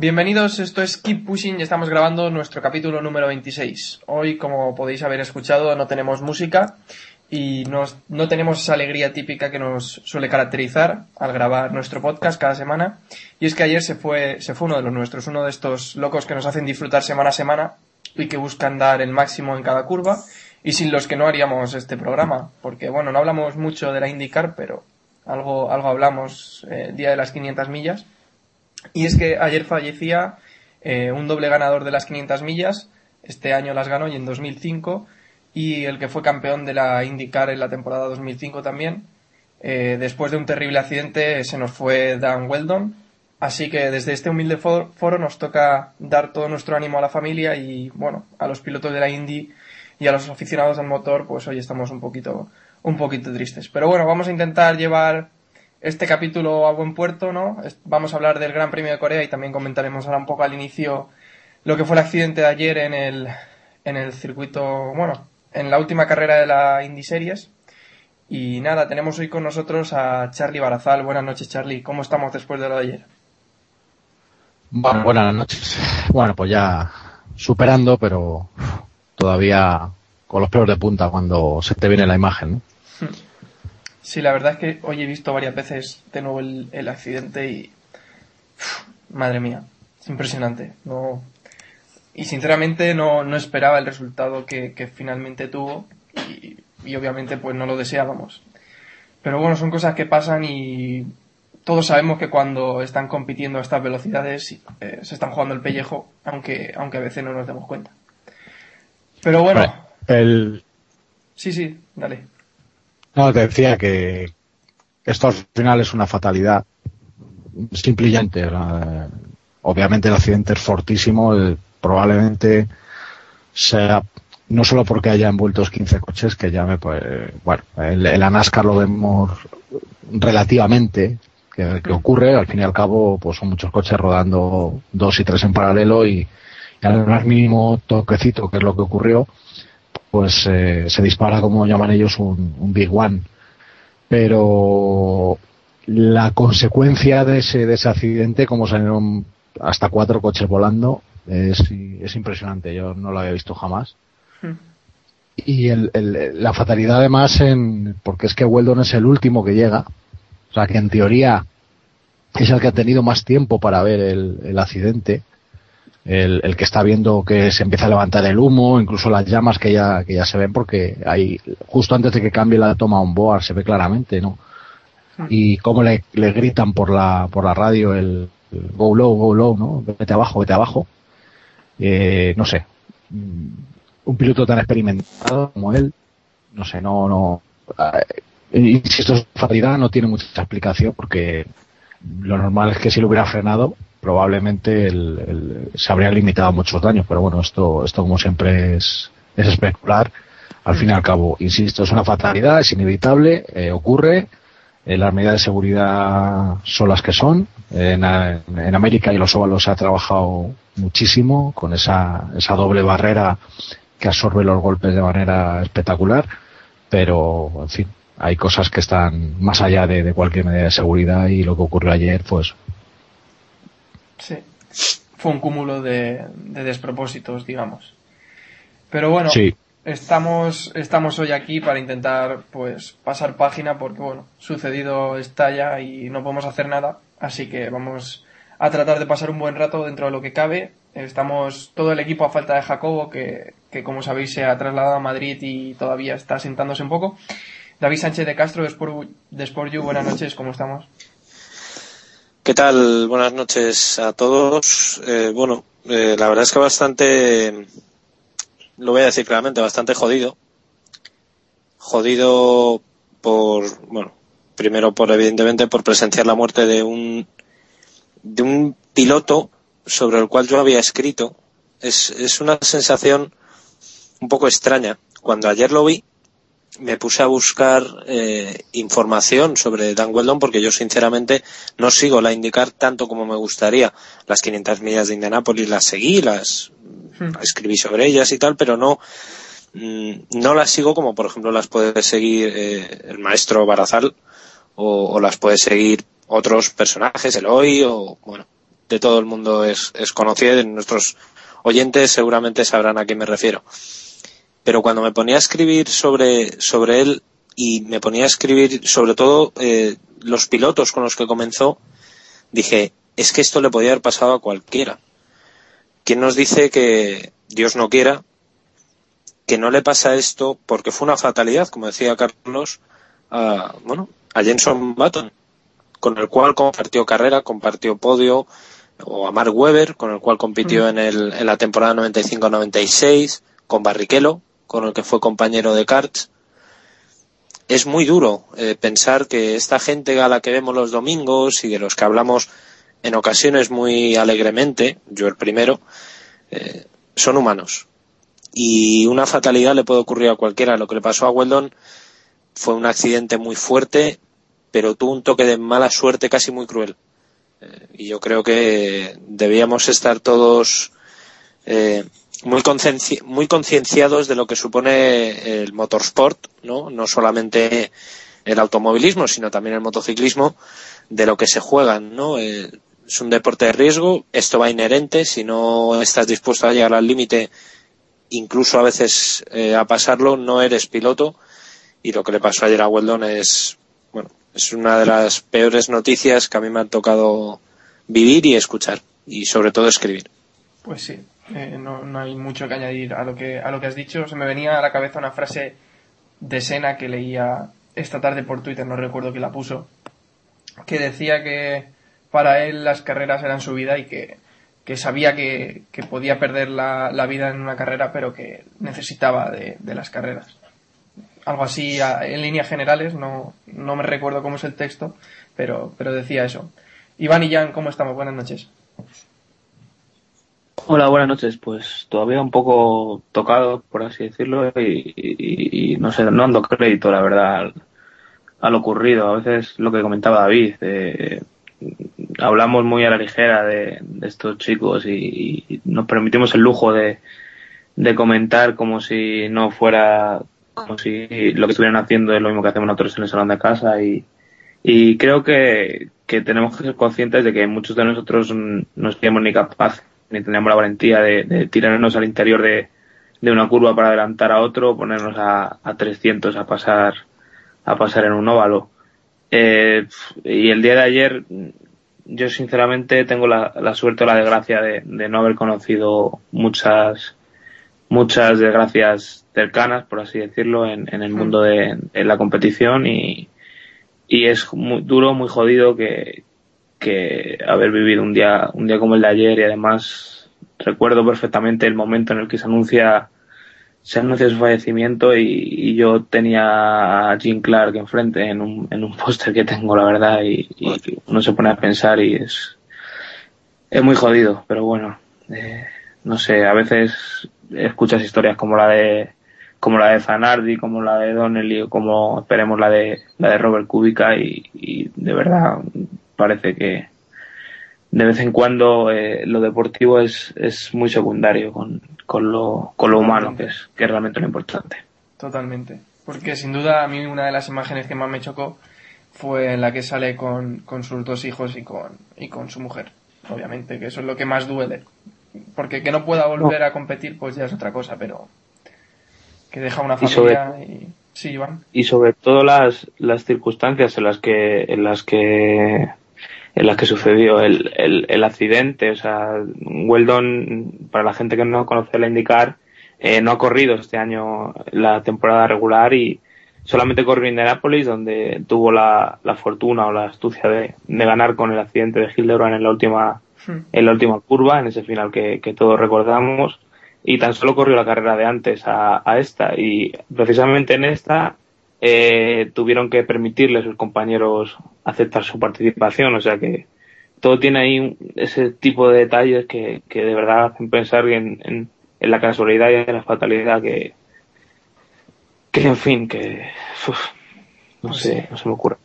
Bienvenidos, esto es Keep Pushing y estamos grabando nuestro capítulo número 26. Hoy, como podéis haber escuchado, no tenemos música y no tenemos esa alegría típica que nos suele caracterizar al grabar nuestro podcast cada semana. Y es que ayer se fue, se fue uno de los nuestros, uno de estos locos que nos hacen disfrutar semana a semana y que buscan dar el máximo en cada curva y sin los que no haríamos este programa. Porque, bueno, no hablamos mucho de la IndyCar, pero algo, algo hablamos eh, el día de las 500 millas y es que ayer fallecía eh, un doble ganador de las 500 millas, este año las ganó y en 2005, y el que fue campeón de la IndyCar en la temporada 2005 también. Eh, después de un terrible accidente se nos fue Dan Weldon, así que desde este humilde foro nos toca dar todo nuestro ánimo a la familia y bueno, a los pilotos de la Indy y a los aficionados al motor, pues hoy estamos un poquito, un poquito tristes. Pero bueno, vamos a intentar llevar este capítulo a buen puerto, ¿no? Vamos a hablar del Gran Premio de Corea y también comentaremos ahora un poco al inicio lo que fue el accidente de ayer en el, en el circuito, bueno, en la última carrera de la Indy Series. Y nada, tenemos hoy con nosotros a Charlie Barazal. Buenas noches, Charlie. ¿Cómo estamos después de lo de ayer? Buenas noches. Bueno, pues ya superando, pero todavía con los pelos de punta cuando se te viene la imagen, ¿no? Sí, la verdad es que hoy he visto varias veces de nuevo el, accidente y. madre mía, es impresionante. No, y sinceramente no, no esperaba el resultado que, finalmente tuvo y, obviamente pues no lo deseábamos. Pero bueno, son cosas que pasan y todos sabemos que cuando están compitiendo a estas velocidades eh, se están jugando el pellejo, aunque, aunque a veces no nos demos cuenta. Pero bueno. el... Sí, sí, dale. No, te decía que esto al final es una fatalidad simplemente. Obviamente el accidente es fortísimo, probablemente sea no solo porque haya envueltos 15 coches, que ya me pues, bueno, en, la NASCAR lo vemos relativamente que, ocurre, al fin y al cabo pues son muchos coches rodando dos y tres en paralelo y, al más mínimo toquecito, que es lo que ocurrió, pues eh, se dispara, como llaman ellos, un, Big One. Pero la consecuencia de ese, de ese accidente, como salieron hasta cuatro coches volando, es, es impresionante. Yo no lo había visto jamás. Hmm. Y el, la fatalidad además, en, porque es que Weldon es el último que llega, o sea que en teoría es el que ha tenido más tiempo para ver el, el accidente el, el, que está viendo que se empieza a levantar el humo, incluso las llamas que ya, que ya se ven porque hay, justo antes de que cambie la toma on board se ve claramente, ¿no? Hmm. Y cómo le, le gritan por la, por la radio el, go low, go low, ¿no? Vete abajo, vete abajo. Eh, no sé. Un piloto tan experimentado como él, no sé, no, no. Eh, y si esto es fatalidad no tiene mucha explicación porque lo normal es que si lo hubiera frenado probablemente el, se habría limitado muchos daños, pero bueno, esto, esto como siempre es, es especular. Al fin y al cabo, insisto, es una fatalidad, es inevitable, eh, ocurre, eh, las medidas de seguridad son las que son. En, en, América y los óvalos se ha trabajado muchísimo con esa, esa doble barrera que absorbe los golpes de manera espectacular, pero en fin, hay cosas que están más allá de, de cualquier medida de seguridad y lo que ocurrió ayer, pues Sí, fue un cúmulo de, despropósitos, digamos. Pero bueno, estamos, estamos hoy aquí para intentar pues pasar página porque bueno, sucedido está ya y no podemos hacer nada, así que vamos a tratar de pasar un buen rato dentro de lo que cabe. Estamos todo el equipo a falta de Jacobo, que, que como sabéis se ha trasladado a Madrid y todavía está sentándose un poco. David Sánchez de Castro de Sport, de Sport buenas noches, ¿cómo estamos? ¿Qué tal? Buenas noches a todos. Eh, bueno, eh, la verdad es que bastante, lo voy a decir claramente, bastante jodido. Jodido por, bueno, primero por evidentemente por presenciar la muerte de un, de un piloto sobre el cual yo había escrito. Es, es una sensación un poco extraña. Cuando ayer lo vi, me puse a buscar eh, información sobre Dan Weldon porque yo sinceramente no sigo la indicar tanto como me gustaría. Las 500 millas de Indianápolis las seguí, las hmm. escribí sobre ellas y tal, pero no mm, no las sigo como por ejemplo las puede seguir eh, el maestro Barazal o, las puede seguir otros personajes, Eloy o bueno de todo el mundo es, es conocida, de nuestros oyentes seguramente sabrán a quién me refiero. Pero cuando me ponía a escribir sobre, sobre él y me ponía a escribir sobre todo eh, los pilotos con los que comenzó, dije, es que esto le podía haber pasado a cualquiera. ¿Quién nos dice que Dios no quiera que no le pasa esto porque fue una fatalidad, como decía Carlos, a, bueno, a Jenson Button, con el cual compartió carrera, compartió podio, o a Mark Webber, con el cual compitió mm. en, el, en la temporada 95-96, con Barrichello, con el que fue compañero de karts. Es muy duro eh, pensar que esta gente a la que vemos los domingos y de los que hablamos en ocasiones muy alegremente, yo el primero, eh, son humanos y una fatalidad le puede ocurrir a cualquiera. Lo que le pasó a Weldon fue un accidente muy fuerte, pero tuvo un toque de mala suerte casi muy cruel. Eh, y yo creo que debíamos estar todos eh, muy, muy concienciados de lo que supone el motorsport, ¿no? no solamente el automovilismo, sino también el motociclismo, de lo que se juegan. ¿no? Eh, es un deporte de riesgo, esto va inherente, si no estás dispuesto a llegar al límite incluso a veces eh, a pasarlo no eres piloto y lo que le pasó ayer a Weldon es bueno es una de las peores noticias que a mí me han tocado vivir y escuchar y sobre todo escribir pues sí eh, no, no, hay mucho que añadir a lo que a lo que has dicho se me venía a la cabeza una frase de Sena que leía esta tarde por Twitter no recuerdo quién la puso que decía que para él las carreras eran su vida y que que sabía que, podía perder la, vida en una carrera, pero que necesitaba de, las carreras. Algo así en líneas generales, no, no me recuerdo cómo es el texto, pero, pero decía eso. Iván y Jan, ¿cómo estamos? Buenas noches. Hola, buenas noches. Pues todavía un poco tocado, por así decirlo, y, no sé, no ando crédito, la verdad, a lo ocurrido. A veces lo que comentaba David, de hablamos muy a la ligera de, estos chicos y, nos permitimos el lujo de, comentar como si no fuera, como si lo que estuvieran haciendo es lo mismo que hacemos nosotros en el salón de casa y, creo que, tenemos que ser conscientes de que muchos de nosotros no seríamos ni capaces ni tenemos la valentía de, tirarnos al interior de, una curva para adelantar a otro, ponernos a, a 300 a pasar, a pasar en un óvalo. Eh, y el día de ayer yo sinceramente tengo la, suerte o la desgracia de, no haber conocido muchas muchas desgracias cercanas, por así decirlo, en, el mundo de, la competición y, y es muy duro, muy jodido que, que haber vivido un día, un día como el de ayer y además recuerdo perfectamente el momento en el que se anuncia se anuncia su fallecimiento y, yo tenía a Jim Clark enfrente en un, en un póster que tengo, la verdad, y, uno se pone a pensar y es, es muy jodido, pero bueno, eh, no sé, a veces escuchas historias como la de como la de Zanardi, como la de Donnelly como esperemos la de la de Robert Kubica y de verdad parece que, de vez en cuando eh, lo deportivo es, es muy secundario con, con, lo, con lo humano, que es, que es realmente lo importante. Totalmente. Porque sin duda a mí una de las imágenes que más me chocó fue en la que sale con, con sus dos hijos y con, y con su mujer. Obviamente, que eso es lo que más duele. Porque que no pueda volver a competir, pues ya es otra cosa, pero que deja una familia y, Sí, Iván. Y sobre todo las, las circunstancias en las que, en las que en las que sucedió el, el, accidente. O sea, Weldon, para la gente que no conoce la indicar, eh, no ha corrido este año la temporada regular y solamente corrió en Indianapolis, donde tuvo la, la fortuna o la astucia de, de, ganar con el accidente de Hildebrand en la última, hmm. en la última curva, en ese final que, que todos recordamos. Y tan solo corrió la carrera de antes a, a esta. Y precisamente en esta eh, tuvieron que permitirle a sus compañeros aceptar su participación. O sea que todo tiene ahí ese tipo de detalles que, que de verdad hacen pensar en, en, la casualidad y en la fatalidad que, que en fin, que no sé, no se me ocurre.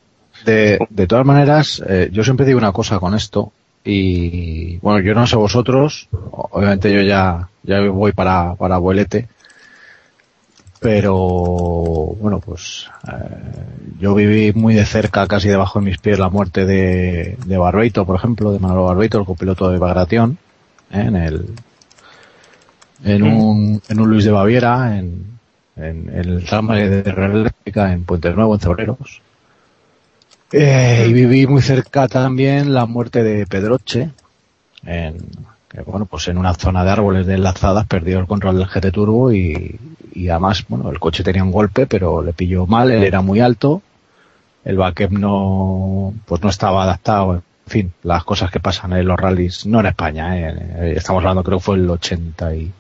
De, de todas maneras, eh, yo siempre digo una cosa con esto y bueno, yo no sé vosotros, obviamente yo ya, ya voy para, para abuelete, pero bueno, pues eh, yo viví muy de cerca, casi debajo de mis pies, la muerte de, de Barbeito, por ejemplo, de Manolo Barbeito, el copiloto de Bagration, ¿eh? en el en un, en un Luis de Baviera, en, en, el tramo de Real en Puente Nuevo, en Cebreros. Eh, y viví muy cerca también la muerte de Pedroche, en, bueno, pues en una zona de árboles de enlazadas perdió el control del GT Turbo y, y además, bueno, el coche tenía un golpe, pero le pilló mal, él era muy alto, el backup no, pues no estaba adaptado, en fin, las cosas que pasan en los rallies, no en España, eh, estamos hablando creo que fue el 80 y,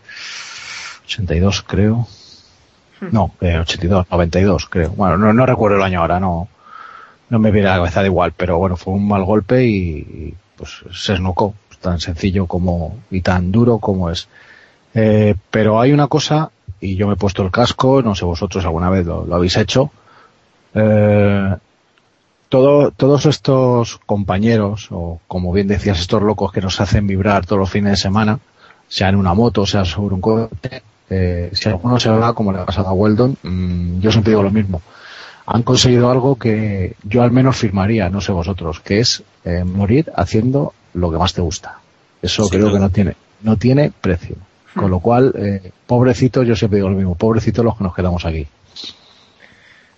82 creo, hmm. no, eh, 82, 92 creo, bueno, no, no recuerdo el año ahora, no, no me viene a la cabeza de igual, pero bueno, fue un mal golpe y, pues se esnocó, tan sencillo como, y tan duro como es. Eh, pero hay una cosa y yo me he puesto el casco, no sé vosotros alguna vez lo, habéis hecho. Eh, todo, todos estos compañeros, o como bien decías, estos locos que nos hacen vibrar todos los fines de semana, sea en una moto, sea sobre un coche, eh, si alguno se va, como le ha pasado a Weldon, mm, yo siempre digo lo mismo. Han conseguido algo que yo al menos firmaría, no sé vosotros, que es eh, morir haciendo lo que más te gusta. Eso creo que no tiene, no tiene precio. Con lo cual, eh, pobrecitos, yo siempre digo lo mismo, pobrecitos los que nos quedamos aquí.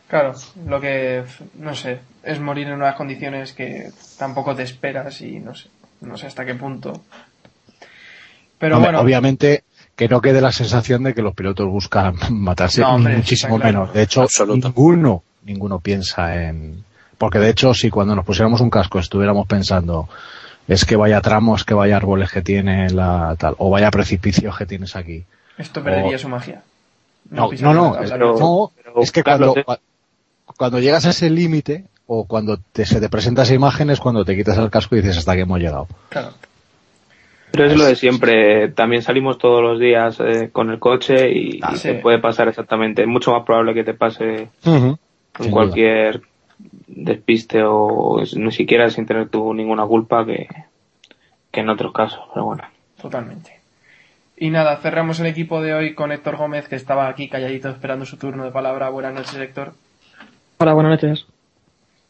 Claro, lo que, no sé, es morir en unas condiciones que tampoco te esperas y no sé, no sé hasta qué punto. Pero bueno. Obviamente, que no quede la sensación de que los pilotos buscan matarse muchísimo menos. De hecho, ninguno, ninguno piensa en, porque de hecho, si cuando nos pusiéramos un casco estuviéramos pensando, es que vaya tramos, que vaya árboles que tiene la tal, o vaya precipicios que tienes aquí. Esto perdería su magia. No, no, no, es que cuando, cuando llegas a ese límite, o cuando te, se te presenta esa imagen es cuando te quitas el casco y dices hasta que hemos llegado. Claro. Pero es lo de siempre, también salimos todos los días eh, con el coche y, ah, te puede pasar exactamente, es mucho más probable que te pase en cualquier despiste o ni siquiera sin tener tú ninguna culpa que, que en otros casos, pero bueno. Totalmente. Y nada, cerramos el equipo de hoy con Héctor Gómez, que estaba aquí calladito esperando su turno de palabra. Buenas noches, Héctor. Hola, buenas noches.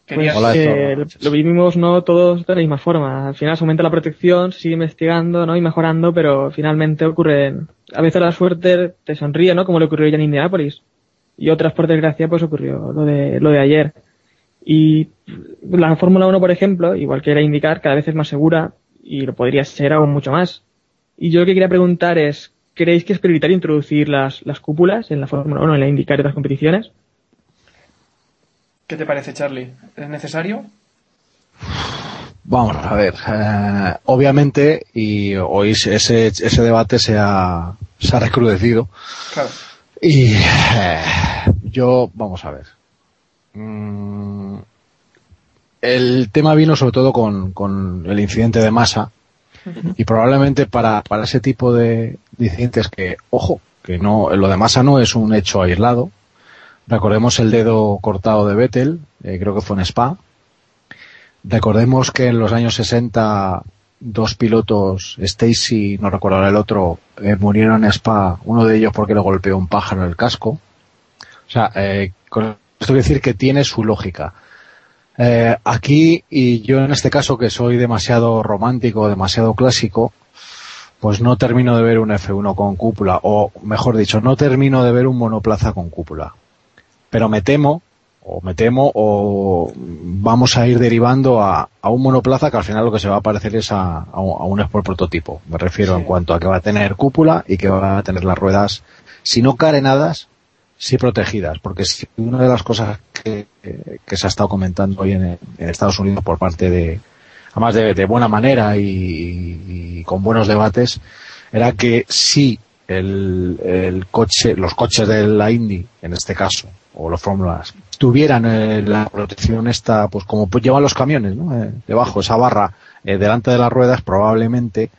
Pues, eh, lo vivimos no todos de la misma forma. Al final se aumenta la protección, se sigue investigando, ¿no? Y mejorando, pero finalmente ocurre, a veces la suerte te sonríe, ¿no? Como le ocurrió ya en Indianapolis. Y otras, por desgracia, pues ocurrió lo de, lo de ayer. Y la Fórmula 1, por ejemplo, igual que era indicar, cada vez es más segura y lo podría ser aún mucho más. Y yo lo que quería preguntar es, ¿creéis que es prioritario introducir las, las cúpulas en la Fórmula 1, en la indicar de las competiciones? ¿Qué te parece, Charlie? ¿Es necesario? Vamos a ver. Eh, obviamente, y hoy ese, ese debate se ha, se ha recrudecido. Claro. Y eh, yo, vamos a ver. Mm, el tema vino sobre todo con, el incidente de masa y probablemente para, para ese tipo de, incidentes que, ojo, que no, lo de masa no es un hecho aislado. Recordemos el dedo cortado de Vettel, eh, creo que fue en Spa. Recordemos que en los años 60 dos pilotos, Stacy, no recuerdo el otro, eh, murieron en Spa, uno de ellos porque le golpeó un pájaro en el casco. O sea, eh, con esto quiere decir que tiene su lógica. Eh, aquí, y yo en este caso que soy demasiado romántico, demasiado clásico, pues no termino de ver un F1 con cúpula, o mejor dicho, no termino de ver un monoplaza con cúpula. Pero me temo, o me temo, o vamos a ir derivando a, un monoplaza que al final lo que se va a parecer es a, un Sport prototipo. Me refiero en cuanto a que va a tener cúpula y que va a tener las ruedas, si no carenadas, sí protegidas, porque si una de las cosas que, se ha estado comentando hoy en, Estados Unidos por parte de, además de, buena manera y, con buenos debates, era que si el, coche, los coches de la Indy, en este caso, o los fórmulas, tuvieran eh, la protección esta, pues como llevan los camiones, ¿no? Eh, debajo, esa barra eh, delante de las ruedas, probablemente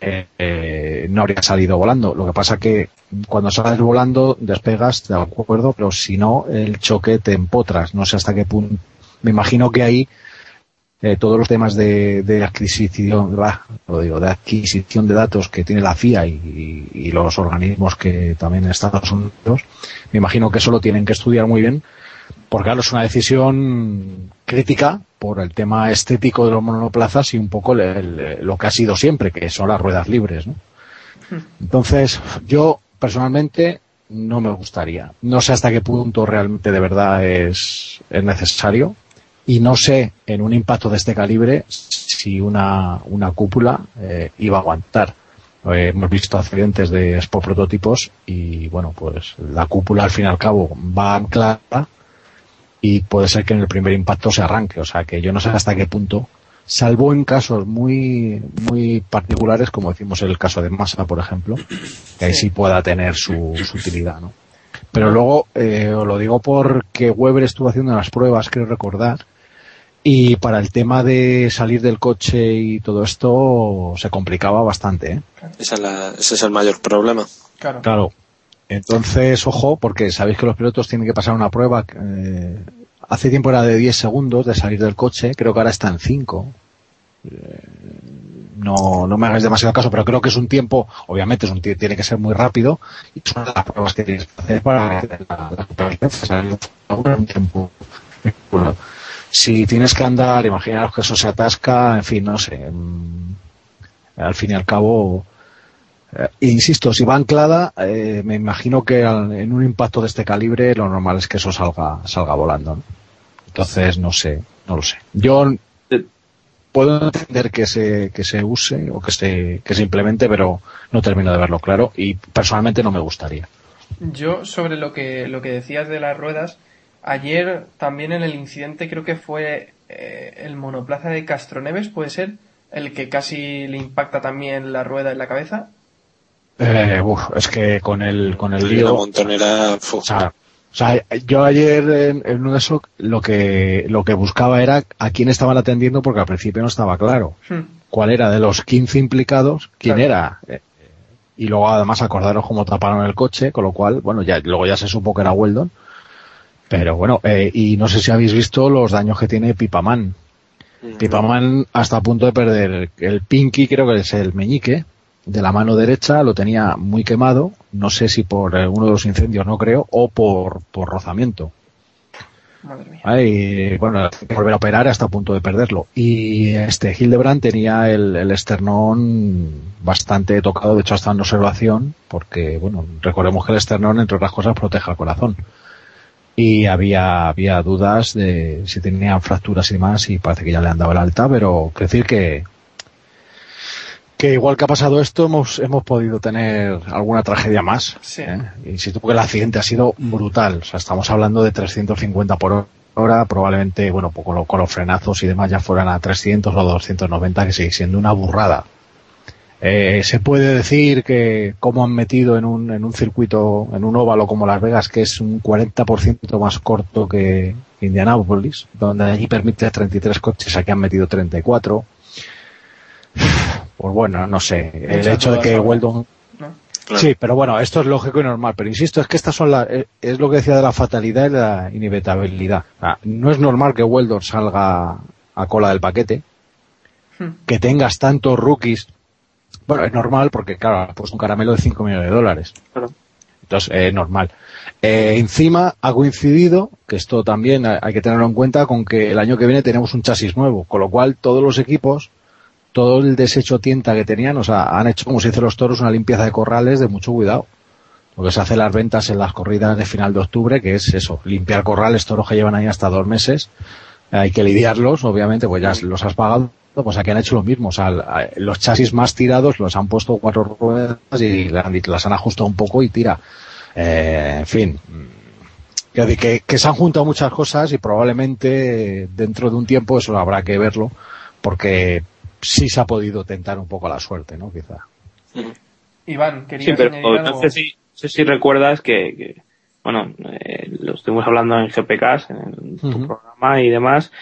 eh, no habría salido volando. Lo que pasa que cuando sales volando despegas, de acuerdo, pero si no, el choque te empotras. No sé hasta qué punto. Me imagino que ahí eh, todos los temas de, adquisición, lo digo, de adquisición de datos que tiene la FIA y, los organismos que también en Estados Unidos, me imagino que eso lo tienen que estudiar muy bien, porque claro, es una decisión crítica por el tema estético de los monoplazas y un poco lo que ha sido siempre, que son las ruedas libres. ¿no? Hmm. Entonces, yo personalmente no me gustaría. No sé hasta qué punto realmente de verdad es, es necesario y no sé en un impacto de este calibre si una, una cúpula eh, iba a aguantar. Eh, hemos visto accidentes de Expo prototipos y bueno, pues la cúpula al fin y al cabo va anclada y puede ser que en el primer impacto se arranque. O sea que yo no sé hasta qué punto, salvo en casos muy, muy particulares, como decimos el caso de Massa, por ejemplo, que ahí sí pueda tener su, su utilidad, ¿no? Pero luego, eh, os lo digo porque Weber estuvo haciendo las pruebas, creo recordar, y para el tema de salir del coche y todo esto se complicaba bastante. ¿eh? Ese, es el mayor problema. Claro. claro. Entonces, ojo, porque sabéis que los pilotos tienen que pasar una prueba. Eh, hace tiempo era de 10 segundos de salir del coche, creo que ahora está en 5. Eh, no, no me hagáis demasiado caso, pero creo que es un tiempo, obviamente es un tiene que ser muy rápido y son las pruebas que tienes que hacer para un tiempo si tienes que andar, imaginaros que eso se atasca, en fin, no sé. Mm, al fin y al cabo, eh, insisto, si va anclada, eh, me imagino que en un impacto de este calibre lo normal es que eso salga, salga volando. Entonces, no sé, no lo sé. Yo puedo entender que se, que se use o que se, que se implemente, pero no termino de verlo claro y personalmente no me gustaría. Yo, sobre lo que, lo que decías de las ruedas, Ayer también en el incidente creo que fue eh, el monoplaza de Castroneves, puede ser, el que casi le impacta también la rueda en la cabeza. Eh, es que con el con el lío. montonera. O sea, o sea, yo ayer en, uno de esos lo que lo que buscaba era a quién estaban atendiendo porque al principio no estaba claro hmm. cuál era de los 15 implicados quién era eh, y luego además acordaros cómo taparon el coche con lo cual bueno ya luego ya se supo que era Weldon pero bueno, eh, y no sé si habéis visto los daños que tiene Pipaman. Pipaman hasta a punto de perder el pinky, creo que es el meñique, de la mano derecha, lo tenía muy quemado, no sé si por uno de los incendios, no creo, o por, por rozamiento. Madre mía. bueno, que volver a operar hasta a punto de perderlo. Y este Hildebrand tenía el, el esternón bastante tocado, de hecho hasta en observación, porque, bueno, recordemos que el esternón, entre otras cosas, protege al corazón y había, había dudas de si tenían fracturas y demás y parece que ya le han dado el alta, pero decir que, que igual que ha pasado esto hemos, hemos podido tener alguna tragedia más. Sí. ¿eh? Insisto que el accidente ha sido brutal, o sea, estamos hablando de 350 por hora, probablemente, bueno, con, con los frenazos y demás ya fueran a 300 o 290, que sigue siendo una burrada. Eh, se puede decir que como han metido en un, en un circuito, en un óvalo como Las Vegas, que es un 40% más corto que Indianapolis, donde allí permite 33 coches, aquí han metido 34. Pues bueno, no sé, el hecho de que Weldon... Sí, pero bueno, esto es lógico y normal, pero insisto, es que estas son las, eh, es lo que decía de la fatalidad y la inevitabilidad. no es normal que Weldon salga a cola del paquete, hmm. que tengas tantos rookies bueno, es normal porque, claro, pues un caramelo de 5 millones de dólares. Entonces, es normal. Eh, encima ha coincidido, que esto también hay que tenerlo en cuenta, con que el año que viene tenemos un chasis nuevo, con lo cual todos los equipos, todo el desecho tienta que tenían, o sea, han hecho, como se dice los toros, una limpieza de corrales de mucho cuidado. Lo que se hace las ventas en las corridas de final de octubre, que es eso, limpiar corrales, toros que llevan ahí hasta dos meses, hay que lidiarlos, obviamente, pues ya los has pagado, pues aquí han hecho lo mismo. O sea, los chasis más tirados los han puesto cuatro ruedas y las han ajustado un poco y tira. Eh, en fin, que, se han juntado muchas cosas y probablemente dentro de un tiempo eso habrá que verlo porque sí se ha podido tentar un poco la suerte, ¿no? Quizá. Iván, quería Sí, pero no sé si, si recuerdas que, bueno, eh, lo estuvimos hablando en GPK, en tu programa y demás,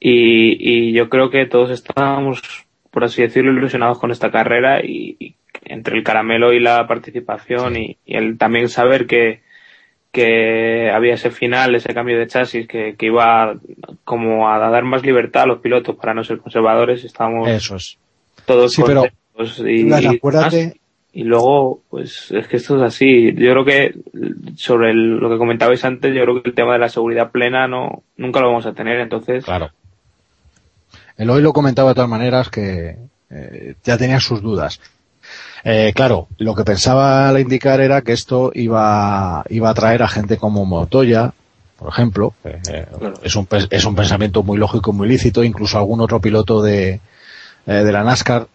y, yo creo que todos estábamos, por así decirlo, ilusionados con esta carrera y, entre el caramelo y la participación y, el también saber que, que había ese final, ese cambio de chasis que, que iba como a dar más libertad a los pilotos para no ser conservadores. Estábamos Eso es. todos Sí, pero y, acuérdate, y luego, pues es que esto es así. Yo creo que sobre el- lo que comentabais antes, yo creo que el tema de la seguridad plena no nunca lo vamos a tener. Entonces, Claro. El hoy lo comentaba de todas maneras que eh, ya tenía sus dudas. Eh, claro, lo que pensaba al indicar era que esto iba, iba a atraer a gente como Montoya, por ejemplo. eh, es, un, pe- es un pensamiento muy lógico y muy lícito. Incluso algún otro piloto de, eh, de la NASCAR,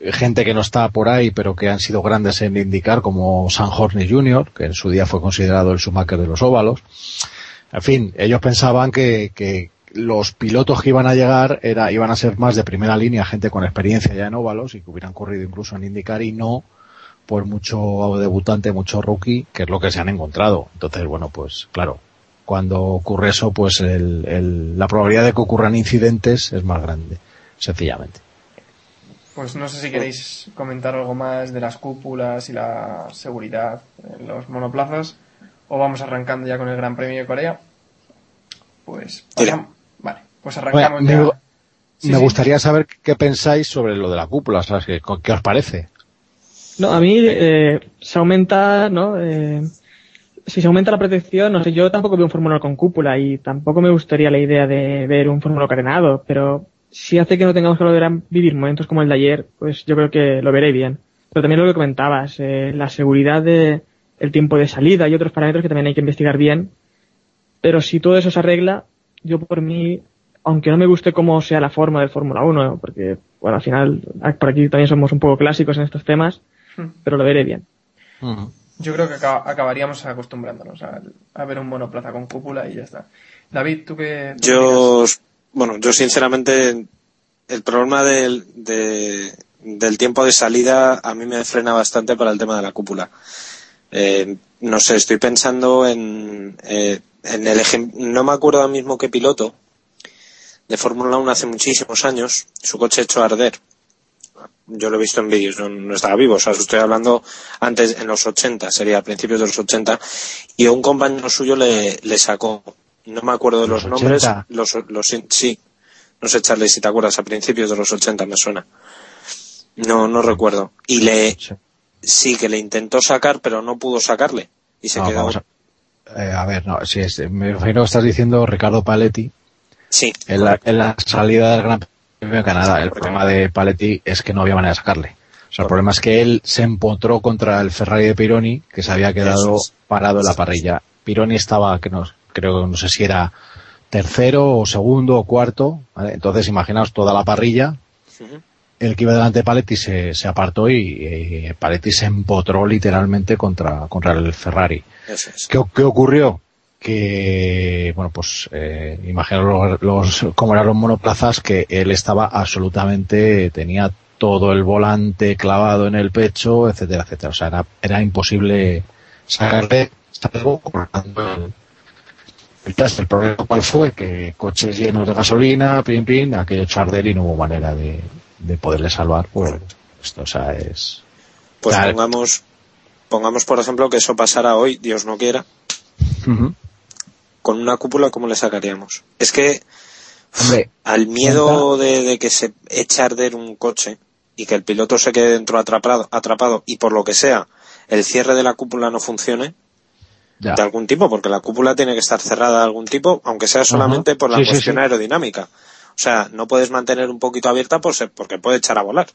eh, gente que no está por ahí, pero que han sido grandes en indicar, como Sam Horney Jr., que en su día fue considerado el Schumacher de los óvalos. En fin, ellos pensaban que, que los pilotos que iban a llegar era, iban a ser más de primera línea, gente con experiencia ya en óvalos y que hubieran corrido incluso en IndyCar y no por mucho debutante, mucho rookie, que es lo que se han encontrado. Entonces, bueno, pues claro, cuando ocurre eso, pues el, el- la probabilidad de que ocurran incidentes es más grande, sencillamente. Pues no sé si queréis comentar algo más de las cúpulas y la seguridad en los monoplazas o vamos arrancando ya con el Gran Premio de Corea. Pues Tira. Pues arrancamos Bueno, ya. me- Sí, Me sí. gustaría saber qué pensáis sobre lo de la cúpula, ¿sabes? ¿Qué, qué os parece? No, a mí eh, se aumenta, ¿no? Eh, si se aumenta la protección, no sé, yo tampoco veo un Fórmula con cúpula y tampoco me gustaría la idea de ver un Fórmula carenado, pero si hace que no tengamos que volver a vivir momentos como el de ayer, pues yo creo que lo veré bien. Pero también lo que comentabas, eh, la seguridad de el tiempo de salida y otros parámetros que también hay que investigar bien. Pero si todo eso se arregla, yo por mí, aunque no me guste cómo sea la forma del Fórmula 1, porque, bueno, al final, por aquí también somos un poco clásicos en estos temas, Hmm. pero lo veré bien. Yo creo que acaba- acabaríamos acostumbrándonos a, a ver un monoplaza con cúpula y ya está. David, ¿tú qué? tú qué Yo, bueno, yo sinceramente, el problema del, de- del tiempo de salida a mí me frena bastante para el tema de la cúpula. Eh, no sé, estoy pensando en, eh, en el ejemplo, no me acuerdo ahora mismo qué piloto de Fórmula 1 hace muchísimos años, su coche echó a arder. Yo lo he visto en vídeos, no, no estaba vivo, o sea, estoy hablando antes, en los 80, sería a principios de los 80, y un compañero suyo le, le sacó, no me acuerdo de los, ¿Los nombres, 80? los, los, sí, no sé Charlie si te acuerdas, a principios de los 80 me suena. No, no recuerdo. Y le, Sí. sí que le intentó sacar, pero no pudo sacarle. Y se No, quedó. a, eh, a ver, no, si es, me imagino que estás diciendo Ricardo Paletti Sí, en la, en la salida del Gran Premio de Canadá. El problema de Paletti es que no había manera de sacarle. O sea, el problema es que él se empotró contra el Ferrari de Pironi, que se había quedado parado en la parrilla. Pironi estaba, que no, creo, no sé si era tercero o segundo o cuarto, ¿vale? Entonces, imaginaos toda la parrilla. El que iba delante de Paletti se, se apartó y Paletti se empotró literalmente contra, contra el Ferrari. es. ¿Qué, qué ocurrió? Que, bueno, pues, eh, imaginaos los, los- cómo eran los monoplazas, que él estaba absolutamente, tenía todo el volante clavado en el pecho, etcétera, etcétera. O sea, era, era imposible sacarle, salvo el, el test. El problema cuál fue que coches llenos de gasolina, pin, pin, aquello echó a arder y no hubo manera de, de poderle salvar. Pues, esto, o sea, es, Pues pongamos, pongamos por ejemplo que eso pasara hoy, Dios no quiera, Ujú. Con una cúpula, ¿cómo le sacaríamos? Es que Hombre, al miedo de, de que se eche a arder un coche y que el piloto se quede dentro atrapado, atrapado y por lo que sea el cierre de la cúpula no funcione ya. de algún tipo, porque la cúpula tiene que estar cerrada de algún tipo, aunque sea solamente por la Sí, sí, cuestión sí. aerodinámica. O sea, no puedes mantener un poquito abierta por ser- porque puede echar a volar.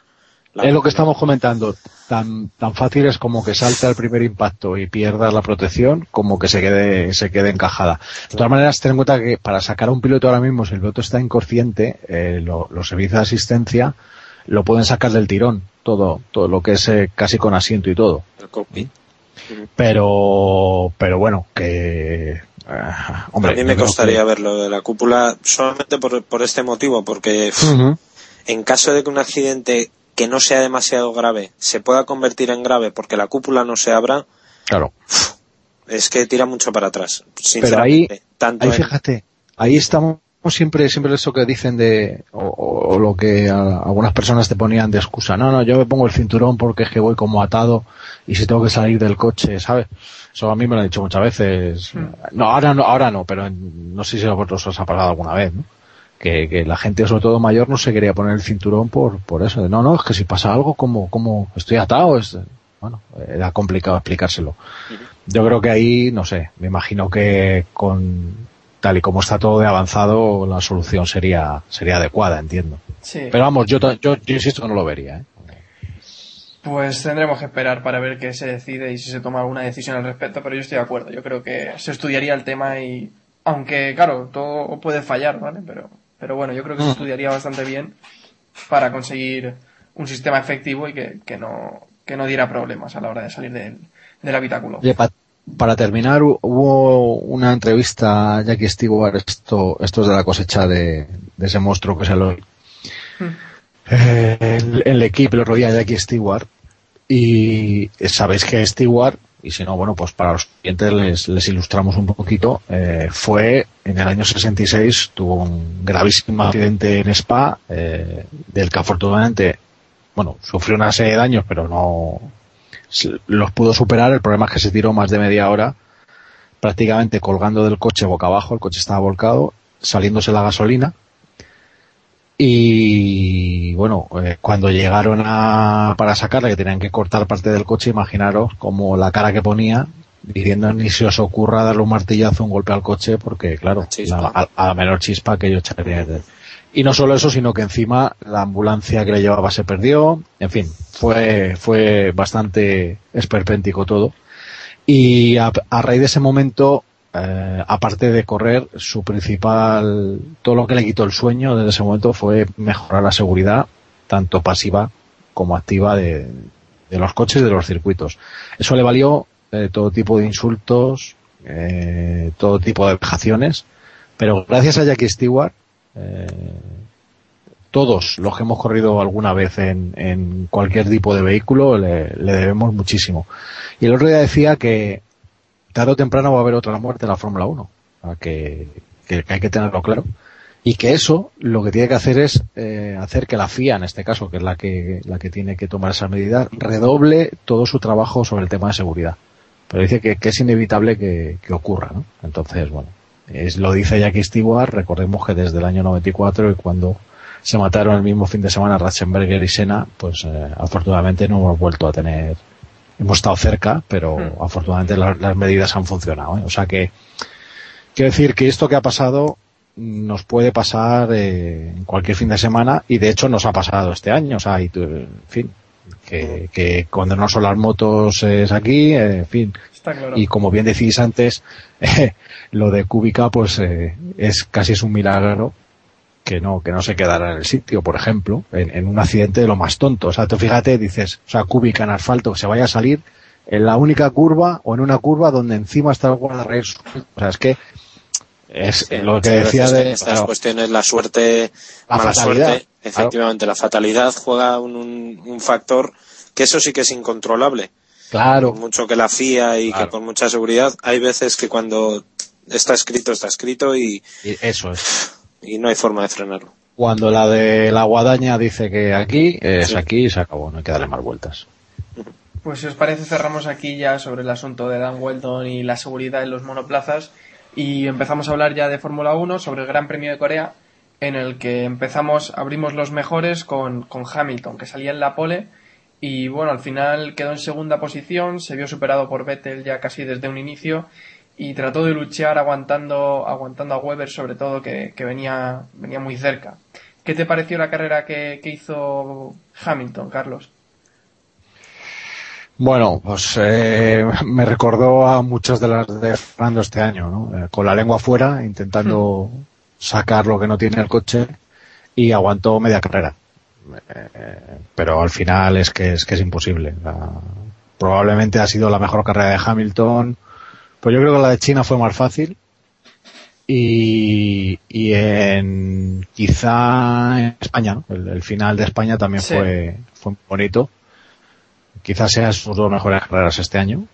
La es lo que estamos comentando. Tan, tan fácil es como que salte al primer impacto y pierdas la protección, como que se quede, se quede encajada. De todas maneras, ten en cuenta que para sacar a un piloto ahora mismo, si el piloto está inconsciente, eh, lo- los servicios de asistencia lo pueden sacar del tirón, todo, todo lo que es eh, casi con asiento y todo. El cockpit. Pero, pero bueno, que, eh, hombre. a mí me costaría que- verlo de la cúpula solamente por, por este motivo, porque en caso de que un accidente que no sea demasiado grave se pueda convertir en grave porque la cúpula no se abra, Claro. es que tira mucho para atrás. Pero ahí, Sinceramente, tanto ahí en- fíjate, ahí estamos siempre, siempre eso que dicen de, o, lo que algunas personas te ponían de excusa. No, no, yo me pongo el cinturón porque es que voy como atado y si tengo que salir del coche, ¿sabes? Eso a mí me lo han dicho muchas veces. Hmm. No, ahora no, ahora no, pero no sé si a vosotros os ha pasado alguna vez, ¿no? Que, que, la gente, sobre todo mayor, no se quería poner el cinturón por, por eso. De, no, no, es que si pasa algo, como, como estoy atado, es, bueno, era complicado explicárselo. Yo creo que ahí, no sé, me imagino que con tal y como está todo de avanzado, la solución sería, sería adecuada, entiendo. Sí. Pero vamos, yo, yo, yo insisto que no lo vería, ¿eh? Pues tendremos que esperar para ver qué se decide y si se toma alguna decisión al respecto, pero yo estoy de acuerdo. Yo creo que se estudiaría el tema y, aunque claro, todo puede fallar, ¿vale? Pero, pero bueno, yo creo que se mm. estudiaría bastante bien para conseguir un sistema efectivo y que, que no, que no diera problemas a la hora de salir del, del habitáculo. para terminar, hubo una entrevista a Jackie Stewart, esto, esto es de la cosecha de, ese monstruo que el, hmm. eh, el, equipo lo rodea Jackie Stewart y sabéis que Stewart y si no, bueno, pues para los clientes les, les ilustramos un poquito, eh, fue en el año 66, tuvo un gravísimo accidente en Spa, eh, del que afortunadamente bueno, sufrió una serie de daños, pero no los pudo superar. El problema es que se tiró más de media hora prácticamente colgando del coche boca abajo, el coche estaba volcado, saliéndose la gasolina. Y bueno, eh, cuando llegaron a, para sacarla, que tenían que cortar parte del coche, imaginaros como la cara que ponía, diciendo ni se os ocurra darle un martillazo, un golpe al coche, porque claro, a, la menor chispa que yo echaría. Y no solo eso, sino que encima la ambulancia que le llevaba se perdió. En fin, fue, fue bastante esperpéntico todo. Y a, raíz de ese momento, eh, aparte de correr, su principal, todo lo que le quitó el sueño desde ese momento fue mejorar la seguridad, tanto pasiva como activa de, los coches y de los circuitos. Eso le valió eh, todo tipo de insultos, eh, todo tipo de vejaciones, pero gracias a Jackie Stewart, todos los que hemos corrido alguna vez en, cualquier tipo de vehículo le, debemos muchísimo. Y el otro día decía que tarde temprano va a haber otra muerte en la Fórmula 1, que, hay que tenerlo claro. Y que eso lo que tiene que hacer es eh, hacer que la FIA, en este caso, que es la que, la que tiene que tomar esa medida, redoble todo su trabajo sobre el tema de seguridad. Pero dice que, es inevitable que, que ocurra, ¿no? Entonces, bueno, es, lo dice Jackie Stewart, recordemos que desde el año 94 y cuando se mataron el mismo fin de semana Ratzenberger y Sena, pues eh, afortunadamente no hemos vuelto a tener, hemos estado cerca, pero hmm. afortunadamente las medidas han funcionado. ¿eh? O sea que, quiero decir que esto que ha pasado nos puede pasar eh, en cualquier fin de semana y de hecho nos ha pasado este año. O sea, y, en fin, que, que cuando no son las motos es aquí, en fin. Y como bien decís antes, lo de Kubica pues eh, es casi es un milagro que no, que no se quedara en el sitio, por ejemplo, en, un accidente de lo más tonto. O sea, tú fíjate, dices, o sea, Kubica en asfalto, se vaya a salir en la única curva o en una curva donde encima está el guardarrayos. O sea, es que es lo que decía de estas cuestiones la suerte la mala suerte efectivamente la fatalidad juega un, un, factor que eso sí que es incontrolable claro mucho que la FIA y que con mucha seguridad hay veces que cuando está escrito, está escrito y, eso es. Y no hay forma de frenarlo. Cuando la de la guadaña dice que aquí, es aquí y se acabó, no hay que darle más vueltas. Pues si os parece cerramos aquí ya sobre el asunto de Dan Weldon y la seguridad en los monoplazas y empezamos a hablar ya de Fórmula 1 sobre el Gran Premio de Corea en el que empezamos, abrimos los mejores con, con Hamilton que salía en la pole y bueno, al final quedó en segunda posición, se vio superado por Vettel ya casi desde un inicio y trató de luchar aguantando, aguantando a Weber sobre todo que, venía, venía muy cerca. ¿Qué te pareció la carrera que, hizo Hamilton, Carlos? Bueno, pues eh, me recordó a muchas de las de Fernando este año, ¿no? Eh, con la lengua fuera, intentando hmm. sacar lo que no tiene el coche y aguantó media carrera. Eh, pero al final es que es que es imposible. probablemente ha sido la mejor carrera de Hamilton pues yo creo que la de China fue más fácil. Y, y en quizá en España, el, final de España también fue, fue bonito. Quizás sean sus dos mejores carreras este año.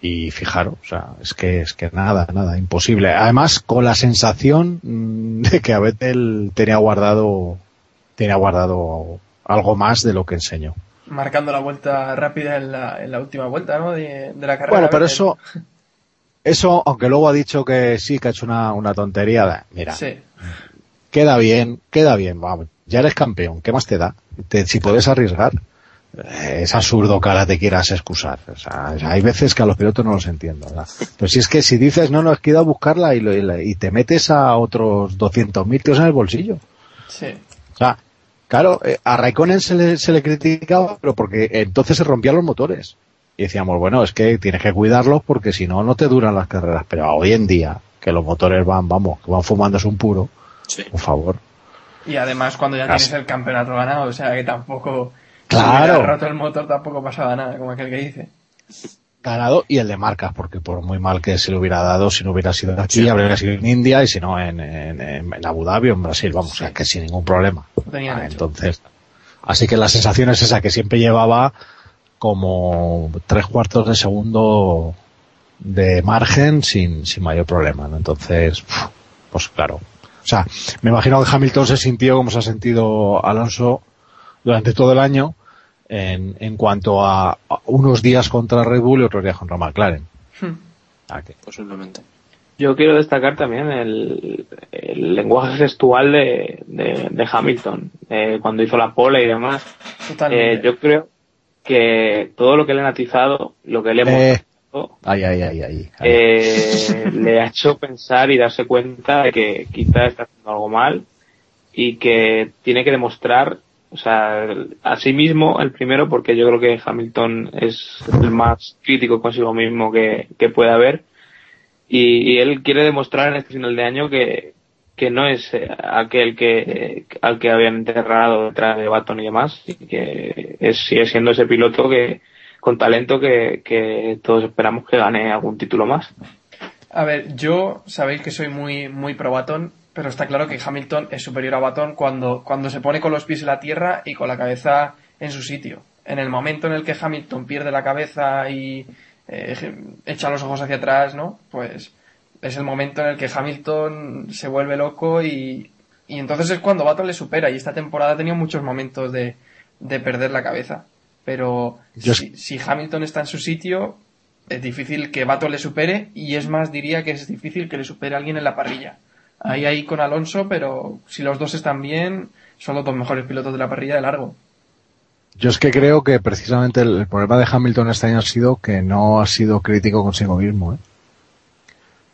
y fijaros, o sea, es que es que nada, nada, imposible. Además, con la sensación mm, de que a Vettel tenía guardado, tenía guardado algo más de lo que enseñó. Marcando la vuelta rápida en la, en la última vuelta, ¿no? De, la carrera. Bueno, pero eso, eso, aunque luego ha dicho que sí, que ha hecho una, una tontería, mira, queda bien, queda bien, vamos, ya eres campeón, ¿qué más te da? si puedes arriesgar es absurdo que ahora te quieras excusar. O sea, hay veces que a los pilotos no los entiendo. ¿verdad? Pero si es que si dices, no, no, es que ido a buscarla y, y, te metes a otros 200.000 tíos en el bolsillo. Sí. O sea, claro, eh, a Raikkonen se le, se le criticaba, pero porque entonces se rompían los motores. Y decíamos, bueno, es que tienes que cuidarlos porque si no, no te duran las carreras. Pero hoy en día, que los motores van, vamos, que van fumándose un puro, por favor. Y además cuando ya tienes el campeonato ganado, o sea que tampoco Claro. Si roto el motor tampoco pasaba nada, como aquel que dice. Ganado y el de marcas, porque por muy mal que se le hubiera dado, si no hubiera sido aquí, habría sido en India y si no en, en, Abu Dhabi o en Brasil, vamos, o sea, que sin ningún problema. Ah, entonces, así que la sensación es esa, que siempre llevaba como tres cuartos de segundo de margen sin, sin mayor problema, ¿no? Entonces, pues claro. O sea, me imagino que Hamilton se sintió como se ha sentido Alonso durante todo el año en, en cuanto a, unos días contra Red Bull y otros días contra McLaren. Hmm. Posiblemente. Yo quiero destacar también el, el lenguaje gestual de, de, Hamilton, eh, cuando hizo la pole y demás. Eh, yo creo que todo lo que le han atizado, lo que le hemos eh, ay, ay, ay, eh, le ha hecho pensar y darse cuenta de que quizás está haciendo algo mal y que tiene que demostrar o sea, a sí mismo, el primero, porque yo creo que Hamilton es el más crítico consigo mismo que, que puede haber. Y, él quiere demostrar en este final de año que, que no es eh, aquel que al que habían enterrado detrás de Baton y demás, y que es, sigue siendo ese piloto que con talento que, que todos esperamos que gane algún título más. A ver, yo sabéis que soy muy muy pro Baton pero está claro que Hamilton es superior a Baton cuando, cuando se pone con los pies en la tierra y con la cabeza en su sitio. En el momento en el que Hamilton pierde la cabeza y eh, echa los ojos hacia atrás, ¿no? Pues es el momento en el que Hamilton se vuelve loco y, y entonces es cuando Baton le supera y esta temporada ha tenido muchos momentos de, de perder la cabeza. Pero si, si, Hamilton está en su sitio, es difícil que Baton le supere y es más, diría que es difícil que le supere a alguien en la parrilla ahí ahí con Alonso, pero si los dos están bien, son los dos mejores pilotos de la parrilla de largo. Yo es que creo que precisamente el, problema de Hamilton este año ha sido que no ha sido crítico consigo mismo. ¿eh?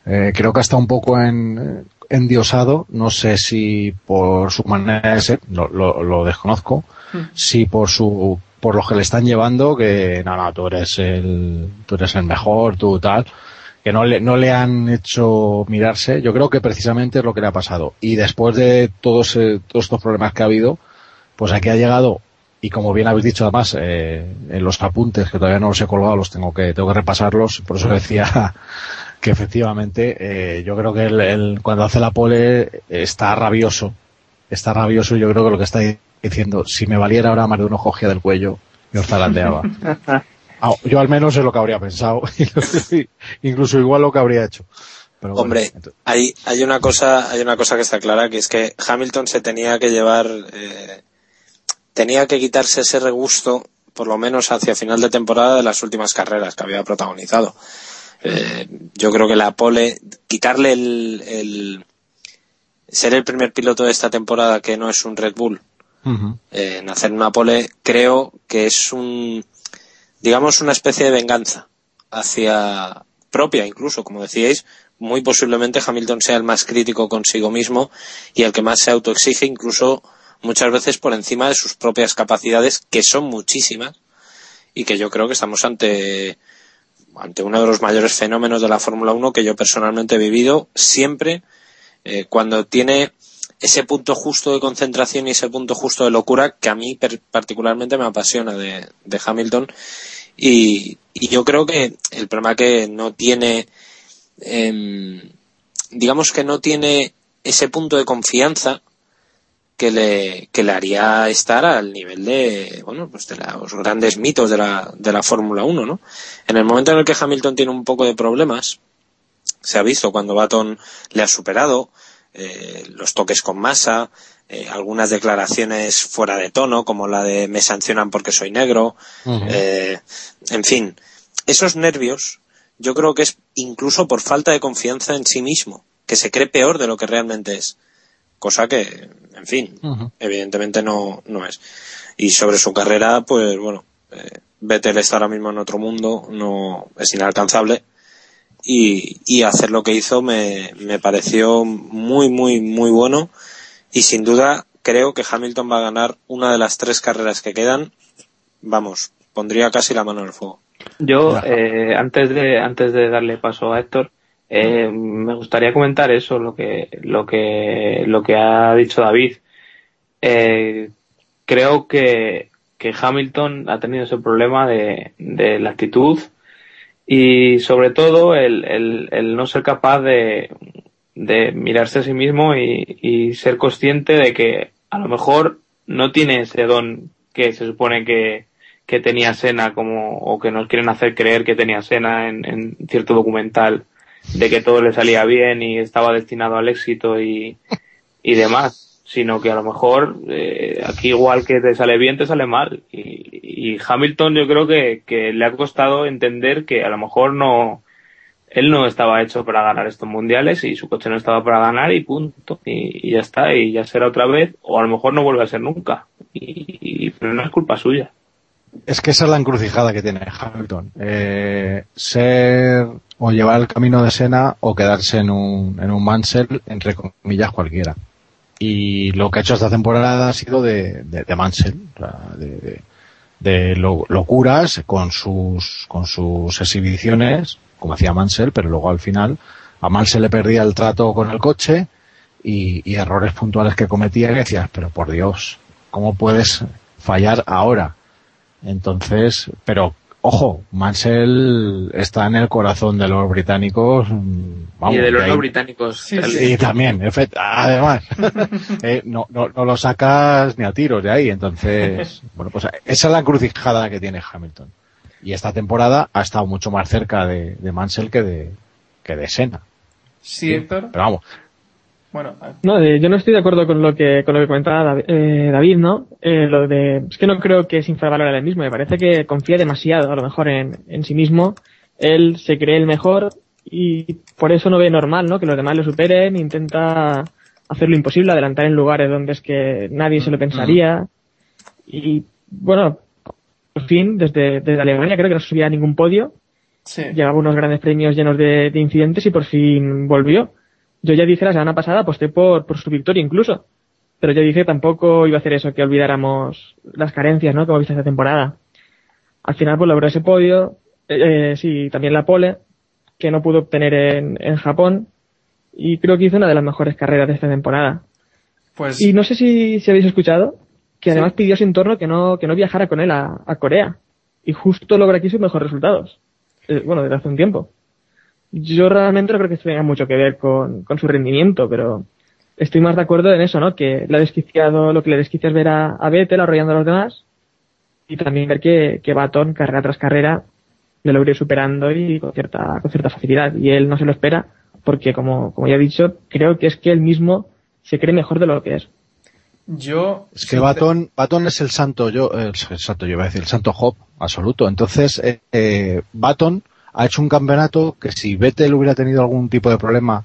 Eh, creo que está un poco en, endiosado, no sé si por su manera de ser, lo, lo, desconozco, hmm. si por su por lo que le están llevando, que no, no, tú eres el, tú eres el mejor, tú tal que no le, no le han hecho mirarse, yo creo que precisamente es lo que le ha pasado. Y después de todos, eh, todos estos problemas que ha habido, pues aquí ha llegado, y como bien habéis dicho además, eh, en los apuntes que todavía no los he colgado, los tengo que, tengo que repasarlos, por eso decía que efectivamente, eh, yo creo que él, cuando hace la pole está rabioso, está rabioso y yo creo que lo que está diciendo, si me valiera ahora más de uno cogía del cuello, yo zarandeaba. Ah, yo al menos es lo que habría pensado. Incluso igual lo que habría hecho. Hombre, hay, hay una cosa, hay una cosa que está clara, que es que Hamilton se tenía que llevar, eh, tenía que quitarse ese regusto, por lo menos hacia final de temporada de las últimas carreras que había protagonizado. Eh, yo creo que la pole, quitarle el, el, ser el primer piloto de esta temporada que no es un Red Bull, eh, en hacer una pole, creo que es un, digamos, una especie de venganza hacia propia, incluso, como decíais, muy posiblemente Hamilton sea el más crítico consigo mismo y el que más se autoexige, incluso muchas veces por encima de sus propias capacidades, que son muchísimas, y que yo creo que estamos ante, ante uno de los mayores fenómenos de la Fórmula 1 que yo personalmente he vivido siempre eh, cuando tiene ese punto justo de concentración y ese punto justo de locura que a mí particularmente me apasiona de, Hamilton. Y, yo creo que el problema que no tiene em, digamos que no tiene ese punto de confianza que le, que le haría estar al nivel de, bueno, pues de los grandes mitos de la, de la Fórmula 1, ¿no? En el momento en el que Hamilton tiene un poco de problemas, se ha visto cuando Baton le ha superado, eh, los toques con masa, eh, algunas declaraciones fuera de tono, como la de me sancionan porque soy negro, eh, en fin, esos nervios yo creo que es incluso por falta de confianza en sí mismo, que se cree peor de lo que realmente es, cosa que, en fin, evidentemente no, no es. Y sobre su carrera, pues bueno, eh, Vettel está ahora mismo en otro mundo, no es inalcanzable y, hacer lo que hizo me, me pareció muy, muy, muy bueno y sin duda creo que Hamilton va a ganar una de las tres carreras que quedan. Vamos, pondría casi la mano en el fuego. Yo, eh, antes, de, antes de darle paso a Héctor, eh, me gustaría comentar eso, lo que, lo que, lo que ha dicho David. Eh, creo que, que Hamilton ha tenido ese problema de, de la actitud y sobre todo el, el, no ser capaz de, de mirarse a sí mismo y, y, ser consciente de que a lo mejor no tiene ese don que se supone que, que tenía Sena como, o que nos quieren hacer creer que tenía Sena en, en cierto documental de que todo le salía bien y estaba destinado al éxito y, y demás sino que a lo mejor eh, aquí igual que te sale bien te sale mal. Y, y Hamilton yo creo que, que, le ha costado entender que a lo mejor no él no estaba hecho para ganar estos mundiales y su coche no estaba para ganar y punto. Y, y ya está y ya será otra vez o a lo mejor no vuelve a ser nunca. Y, pero no es culpa suya es que esa es la encrucijada que tiene Hamilton eh, ser o llevar el camino de Sena o quedarse en un, en un Mansell entre comillas cualquiera y lo que ha hecho esta temporada ha sido de, de, de Mansell, de, de locuras con sus, con sus exhibiciones, como hacía Mansell, pero luego al final a Mansell le perdía el trato con el coche y, errores puntuales que cometía y decías, pero por Dios, ¿cómo puedes fallar ahora? Entonces, pero Ojo, Mansell está en el corazón de los británicos. Vamos, y de los no británicos. Sí, sí. Y también, además, eh, no, no, no, lo sacas ni a tiros de ahí. Entonces, bueno, pues esa es la encrucijada que tiene Hamilton. Y esta temporada ha estado mucho más cerca de, de Mansell que de, que de Senna. Sí, Héctor. Pero vamos, bueno, no, yo no estoy de acuerdo con lo que con lo que comentaba eh, David, ¿no? Eh, lo de es que no creo que se infravalore el mismo. Me parece que confía demasiado, a lo mejor en, en sí mismo. Él se cree el mejor y por eso no ve normal, ¿no? Que los demás lo superen. Intenta hacer lo imposible, adelantar en lugares donde es que nadie se lo pensaría. Y bueno, por fin, desde, desde Alemania creo que no subía a ningún podio. Sí. Llevaba unos grandes premios llenos de, de incidentes y por fin volvió yo ya dije la semana pasada, aposté por, por su victoria incluso. Pero yo dije tampoco iba a hacer eso, que olvidáramos las carencias, ¿no? Como viste esta temporada. Al final, pues logró ese podio, eh, eh, sí, también la pole, que no pudo obtener en, en Japón. Y creo que hizo una de las mejores carreras de esta temporada. Pues... Y no sé si, si habéis escuchado, que además pidió a su entorno que no, que no viajara con él a, a Corea. Y justo logra aquí sus mejores resultados. Eh, bueno, desde hace un tiempo. Yo realmente no creo que esto tenga mucho que ver con, con su rendimiento, pero estoy más de acuerdo en eso, ¿no? Que le ha desquiciado, lo que le desquicia es ver a, a Vettel arrollando a los demás y también ver que, que Baton, carrera tras carrera, le lo iré superando y con cierta, con cierta facilidad. Y él no se lo espera porque, como, como ya he dicho, creo que es que él mismo se cree mejor de lo que es. Yo. Es que Baton, Baton es el santo, yo, el, el santo, yo iba a decir, el santo Hop, absoluto. Entonces, eh, eh, Baton ha hecho un campeonato que si Vettel hubiera tenido algún tipo de problema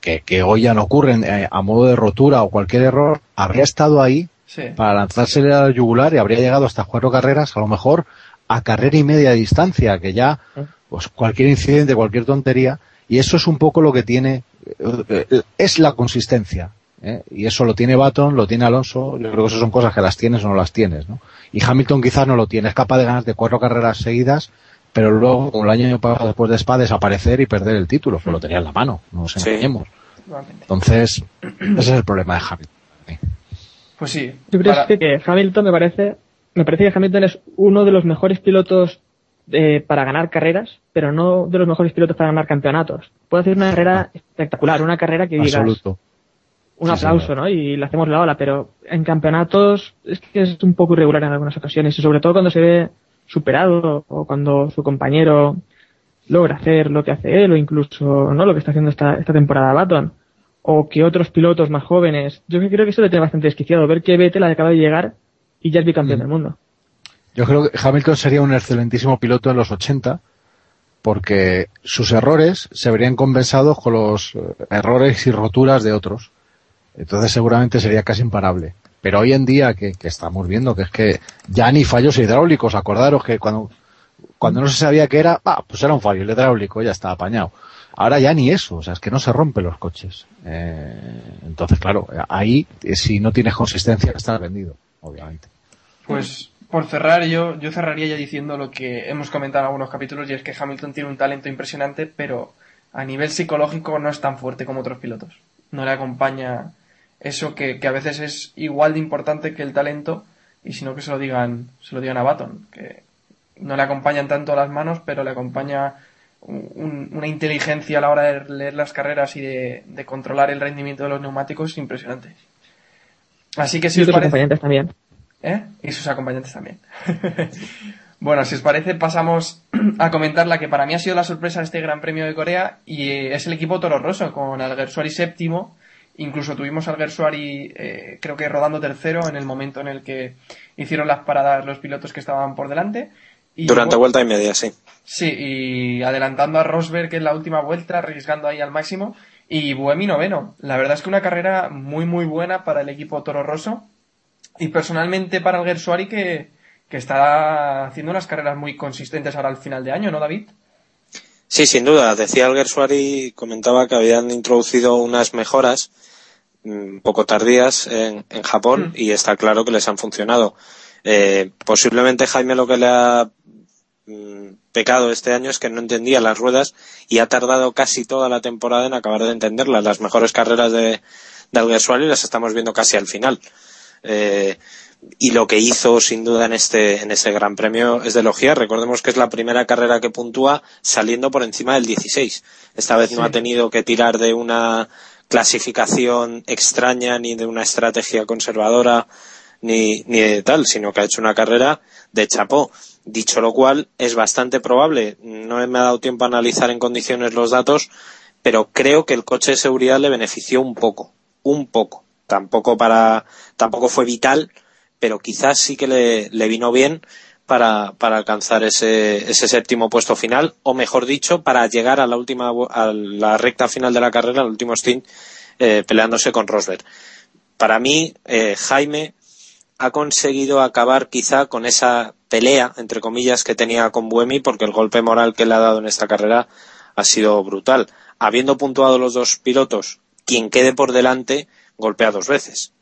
que, que hoy ya no ocurre eh, a modo de rotura o cualquier error, habría estado ahí sí. para lanzársele al yugular y habría llegado hasta cuatro carreras, a lo mejor a carrera y media de distancia, que ya pues cualquier incidente, cualquier tontería, y eso es un poco lo que tiene, eh, eh, es la consistencia. ¿eh? Y eso lo tiene Baton, lo tiene Alonso, yo creo que eso son cosas que las tienes o no las tienes, ¿no? Y Hamilton quizás no lo tiene, es capaz de ganar de cuatro carreras seguidas pero luego, como el año pasado después de Spa, desaparecer y perder el título, pues lo tenía en la mano, no nos engañemos. Entonces, ese es el problema de Hamilton. Pues sí. Yo creo que Hamilton me parece, me parece que Hamilton es uno de los mejores pilotos eh, para ganar carreras, pero no de los mejores pilotos para ganar campeonatos. Puede hacer una carrera espectacular, una carrera que digas, Absoluto. un aplauso, ¿no? Y le hacemos la ola, pero en campeonatos es que es un poco irregular en algunas ocasiones y sobre todo cuando se ve superado o cuando su compañero logra hacer lo que hace él o incluso no lo que está haciendo esta, esta temporada Baton o que otros pilotos más jóvenes. Yo creo que eso le tiene bastante desquiciado ver que Vettel acaba de llegar y ya es bicampeón mm. del mundo. Yo creo que Hamilton sería un excelentísimo piloto en los 80 porque sus errores se verían compensados con los eh, errores y roturas de otros. Entonces seguramente sería casi imparable. Pero hoy en día que, estamos viendo que es que ya ni fallos hidráulicos, acordaros que cuando, cuando no se sabía qué era, ah, pues era un fallo hidráulico, ya está apañado. Ahora ya ni eso, o sea, es que no se rompen los coches. Eh, entonces, claro, ahí eh, si no tienes consistencia estás vendido, obviamente. Pues por cerrar, yo, yo cerraría ya diciendo lo que hemos comentado en algunos capítulos y es que Hamilton tiene un talento impresionante, pero a nivel psicológico no es tan fuerte como otros pilotos. No le acompaña eso que, a veces es igual de importante que el talento y si no que se lo digan, se lo digan a Baton, que no le acompañan tanto las manos, pero le acompaña una inteligencia a la hora de leer las carreras y de, controlar el rendimiento de los neumáticos impresionantes. Así que si y sus acompañantes también. ¿Eh? Y sus acompañantes también. bueno, si os parece, pasamos a comentar la que para mí ha sido la sorpresa de este Gran Premio de Corea y es el equipo Toro Rosso con Alguersuari séptimo Incluso tuvimos al Gersuari, eh, creo que rodando tercero en el momento en el que hicieron las paradas los pilotos que estaban por delante. Y Durante vuelta y media, sí. Sí, y adelantando a Rosberg en la última vuelta, arriesgando ahí al máximo. Y Buemi noveno. La verdad es que una carrera muy, muy buena para el equipo Toro Rosso. Y personalmente para el Gersuari que, que está haciendo unas carreras muy consistentes ahora al final de año, ¿no, David? Sí, sin duda. Decía el Gersuari, comentaba que habían introducido unas mejoras un mm, poco tardías en, en Japón mm. y está claro que les han funcionado. Eh, posiblemente Jaime lo que le ha mm, pecado este año es que no entendía las ruedas y ha tardado casi toda la temporada en acabar de entenderlas. Las mejores carreras de, de Alguersuari las estamos viendo casi al final. Eh, y lo que hizo sin duda en este, en ese gran premio es de elogiar. Recordemos que es la primera carrera que puntúa saliendo por encima del 16. Esta vez no ha tenido que tirar de una clasificación extraña ni de una estrategia conservadora ni, ni de tal, sino que ha hecho una carrera de chapó. Dicho lo cual, es bastante probable, no me ha dado tiempo a analizar en condiciones los datos, pero creo que el coche de seguridad le benefició un poco, un poco. Tampoco para, tampoco fue vital, pero quizás sí que le, le vino bien para, para alcanzar ese, ese, séptimo puesto final, o mejor dicho, para llegar a la última, a la recta final de la carrera, al último stint, eh, peleándose con Rosberg. Para mí, eh, Jaime ha conseguido acabar quizá con esa pelea, entre comillas, que tenía con Buemi, porque el golpe moral que le ha dado en esta carrera ha sido brutal. Habiendo puntuado los dos pilotos, quien quede por delante golpea dos veces.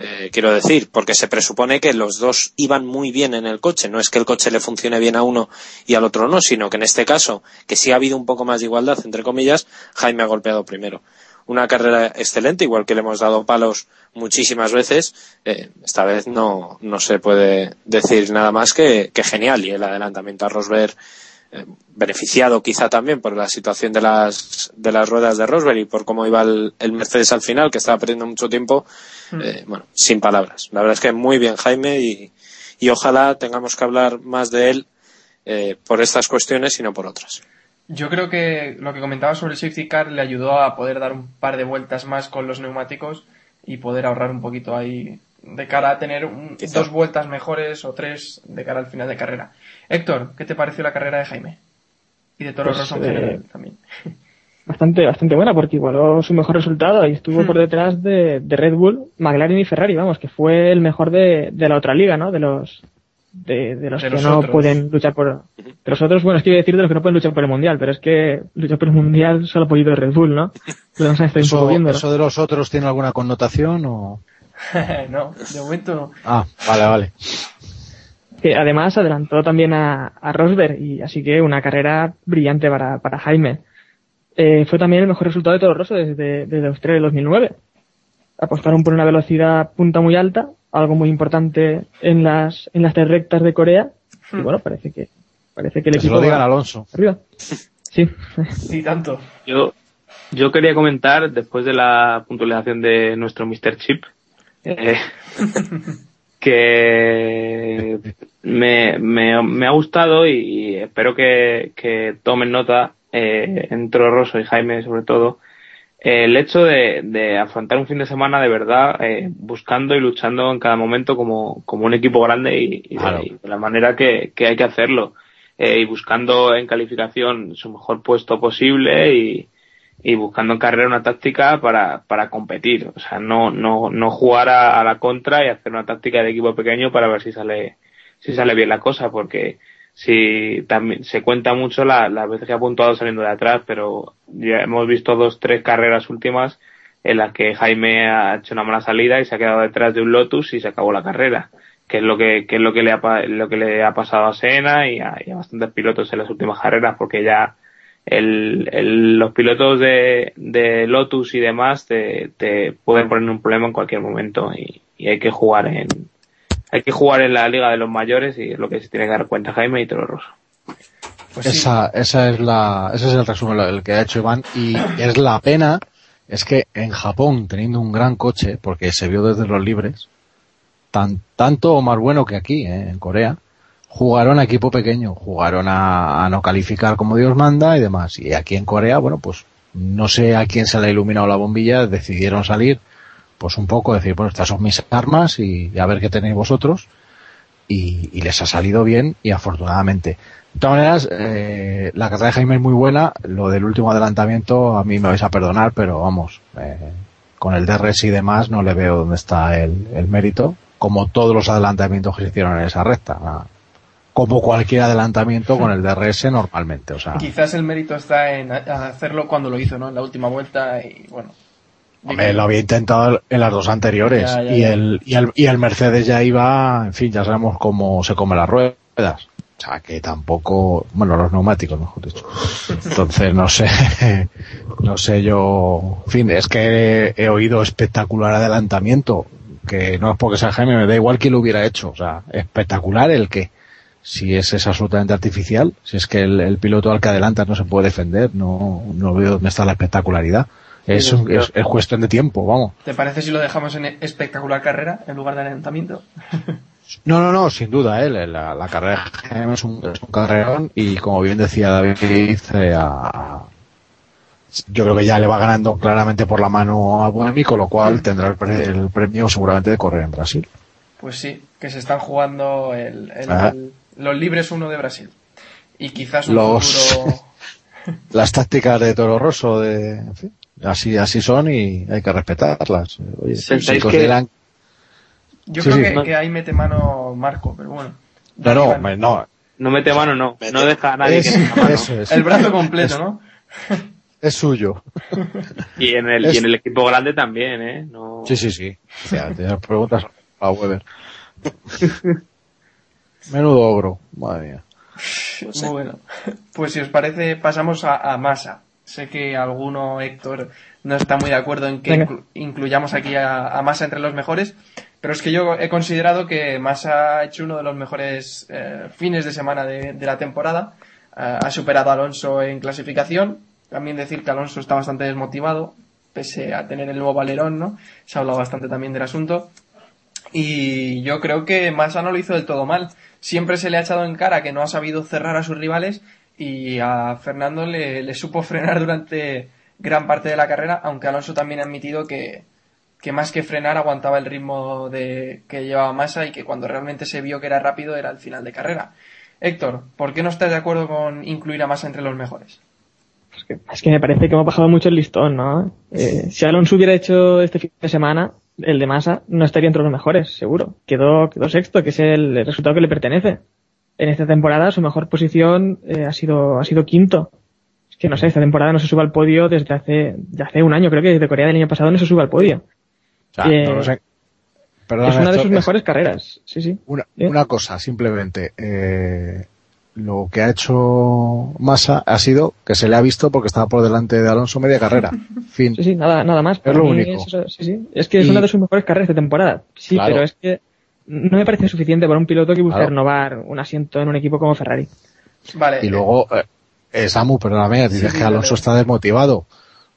Eh, quiero decir, porque se presupone que los dos iban muy bien en el coche. No es que el coche le funcione bien a uno y al otro no, sino que en este caso, que sí ha habido un poco más de igualdad, entre comillas, Jaime ha golpeado primero. Una carrera excelente, igual que le hemos dado palos muchísimas veces. Eh, esta vez no, no se puede decir nada más que, que genial. Y el adelantamiento a Rosberg eh, beneficiado quizá también por la situación de las, de las ruedas de Rosberg y por cómo iba el, Mercedes al final, que estaba perdiendo mucho tiempo, mm. eh, bueno, sin palabras. La verdad es que muy bien Jaime y, y ojalá tengamos que hablar más de él eh, por estas cuestiones y no por otras. Yo creo que lo que comentaba sobre el safety car le ayudó a poder dar un par de vueltas más con los neumáticos y poder ahorrar un poquito ahí de cara a tener dos vueltas mejores o tres de cara al final de carrera. Héctor, ¿qué te pareció la carrera de Jaime? Y de Toro pues, Rosso en general eh, también. Bastante, bastante buena porque igualó su mejor resultado y estuvo hmm. por detrás de, Red Bull, McLaren y Ferrari, vamos, que fue el mejor de, la otra liga, ¿no? De los de, los que no pueden luchar por de los otros bueno es que iba a decir de los que no pueden luchar por el mundial pero es que luchar por el mundial solo ha podido Red Bull no eso, ¿Eso de los otros tiene alguna connotación o no, de momento no. Ah, vale, vale. Que además adelantó también a, a Rosberg y así que una carrera brillante para, para Jaime. Eh, fue también el mejor resultado de todo Rosso desde, desde Australia 2009. Apostaron por una velocidad punta muy alta, algo muy importante en las, en las tres rectas de Corea. Y hmm. bueno, parece que, parece que el equipo. Se lo digan Alonso. Arriba. Sí. Sí, tanto. Yo, Yo quería comentar, después de la puntualización de nuestro Mr. Chip, eh, que me, me, ha gustado y, espero que, que tomen nota, eh, Entro Rosso y Jaime sobre todo, el hecho de, afrontar un fin de semana de verdad eh, buscando y luchando en cada momento como, como un equipo grande y, de, la manera que, que hay que hacerlo eh, y buscando en calificación su mejor puesto posible y, y buscando en carrera una táctica para, para competir. O sea, no, no, no jugar a, la contra y hacer una táctica de equipo pequeño para ver si sale, si sale bien la cosa, porque si también se cuenta mucho las la veces que ha puntuado saliendo de atrás, pero ya hemos visto dos, tres carreras últimas en las que Jaime ha hecho una mala salida y se ha quedado detrás de un Lotus y se acabó la carrera, que es lo que, es lo que le ha, lo que le ha pasado a Sena y a, y bastantes pilotos en las últimas carreras, porque ya el, el, los pilotos de, de, Lotus y demás te, te, pueden poner un problema en cualquier momento y, hay que jugar en hay que jugar en la liga de los mayores y es lo que se tiene que dar cuenta Jaime y Toro Rosso. Pues esa, esa es la, ese es el resumen el que ha hecho Iván y es la pena es que en Japón teniendo un gran coche porque se vio desde los libres tan, tanto o más bueno que aquí ¿eh? en Corea jugaron a equipo pequeño, jugaron a, no calificar como Dios manda y demás. Y aquí en Corea, bueno, pues no sé a quién se le ha iluminado la bombilla, decidieron salir, pues un poco, decir, bueno, estas son mis armas y, a ver qué tenéis vosotros. Y, les ha salido bien y afortunadamente. De todas maneras, eh, la carrera de Jaime es muy buena. Lo del último adelantamiento a mí me vais a perdonar, pero vamos, eh, con el DRS y demás no le veo dónde está el, mérito, como todos los adelantamientos que se hicieron en esa recta como cualquier adelantamiento con el DRS normalmente. O sea, Quizás el mérito está en hacerlo cuando lo hizo, ¿no? En la última vuelta y bueno. Lo había intentado en las dos anteriores y, El, y, el, y el Mercedes ya iba, en fin, ya sabemos cómo se come las ruedas. O sea, que tampoco, bueno, los neumáticos, mejor dicho. Entonces, no sé, no sé yo, en fin, es que he, oído espectacular adelantamiento, que no es porque sea Jaime, me da igual que lo hubiera hecho, o sea, espectacular el que si es, es absolutamente artificial, si es que el, piloto al que adelanta no se puede defender, no, no veo dónde está la espectacularidad. Es, es, cuestión de tiempo, vamos. ¿Te parece si lo dejamos en espectacular carrera en lugar de adelantamiento? no, no, no, sin duda, ¿eh? la, la carrera es un, es un carrerón y como bien decía David, eh, yo creo que ya le va ganando claramente por la mano a Buemi, con lo cual tendrá el, premio seguramente de correr en Brasil. Pues sí, que se están jugando el, ah los libres uno de Brasil. Y quizás un los... Las tácticas de Toro Rosso, de, así, así son y hay que respetarlas. Oye, si consideran... Yo creo que, ahí mete mano Marco, pero bueno. No, no, no. No mete mano, no. No deja a nadie que mano. Eso es. El brazo completo, ¿no? Es suyo. Y en el, y en el equipo grande también, ¿eh? No... Sí, sí, sí. O sea, te preguntas a Weber. Menudo ogro, madre mía. Bueno, pues si os parece, pasamos a, a Masa. Sé que alguno, Héctor, no está muy de acuerdo en que incluyamos aquí a, Masa entre los mejores, pero es que yo he considerado que Masa ha hecho uno de los mejores eh, fines de semana de, la temporada. Eh, ha superado a Alonso en clasificación. También decir que Alonso está bastante desmotivado, pese a tener el nuevo valerón, ¿no? Se ha hablado bastante también del asunto. Y yo creo que Massa no lo hizo del todo mal. Siempre se le ha echado en cara que no ha sabido cerrar a sus rivales y a Fernando le, supo frenar durante gran parte de la carrera, aunque Alonso también ha admitido que, que más que frenar aguantaba el ritmo de, que llevaba Massa y que cuando realmente se vio que era rápido era el final de carrera. Héctor, ¿por qué no estás de acuerdo con incluir a Massa entre los mejores? Es que, me parece que hemos bajado mucho el listón, ¿no? Eh, si Alonso hubiera hecho este fin de semana, el de Massa no estaría entre los mejores, seguro. Quedó, quedó sexto, que es el, resultado que le pertenece. En esta temporada su mejor posición eh, ha sido ha sido quinto. Es que no sé, esta temporada no se sube al podio desde hace hace un año, creo que desde Corea del año pasado no se sube al podio. Eh, es una de sus mejores carreras, sí, sí. Una, una cosa, simplemente. Eh, lo que ha hecho Massa ha sido que se le ha visto porque estaba por delante de Alonso media carrera. Fin. Sí, sí, nada, nada más. Es lo único. Es, sí, sí. es que es una de sus mejores carreras de temporada. Sí, pero es que no me parece suficiente para un piloto que busque renovar un asiento en un equipo como Ferrari. Vale. Y luego, eh, Samu, perdóname, dices que Alonso está desmotivado.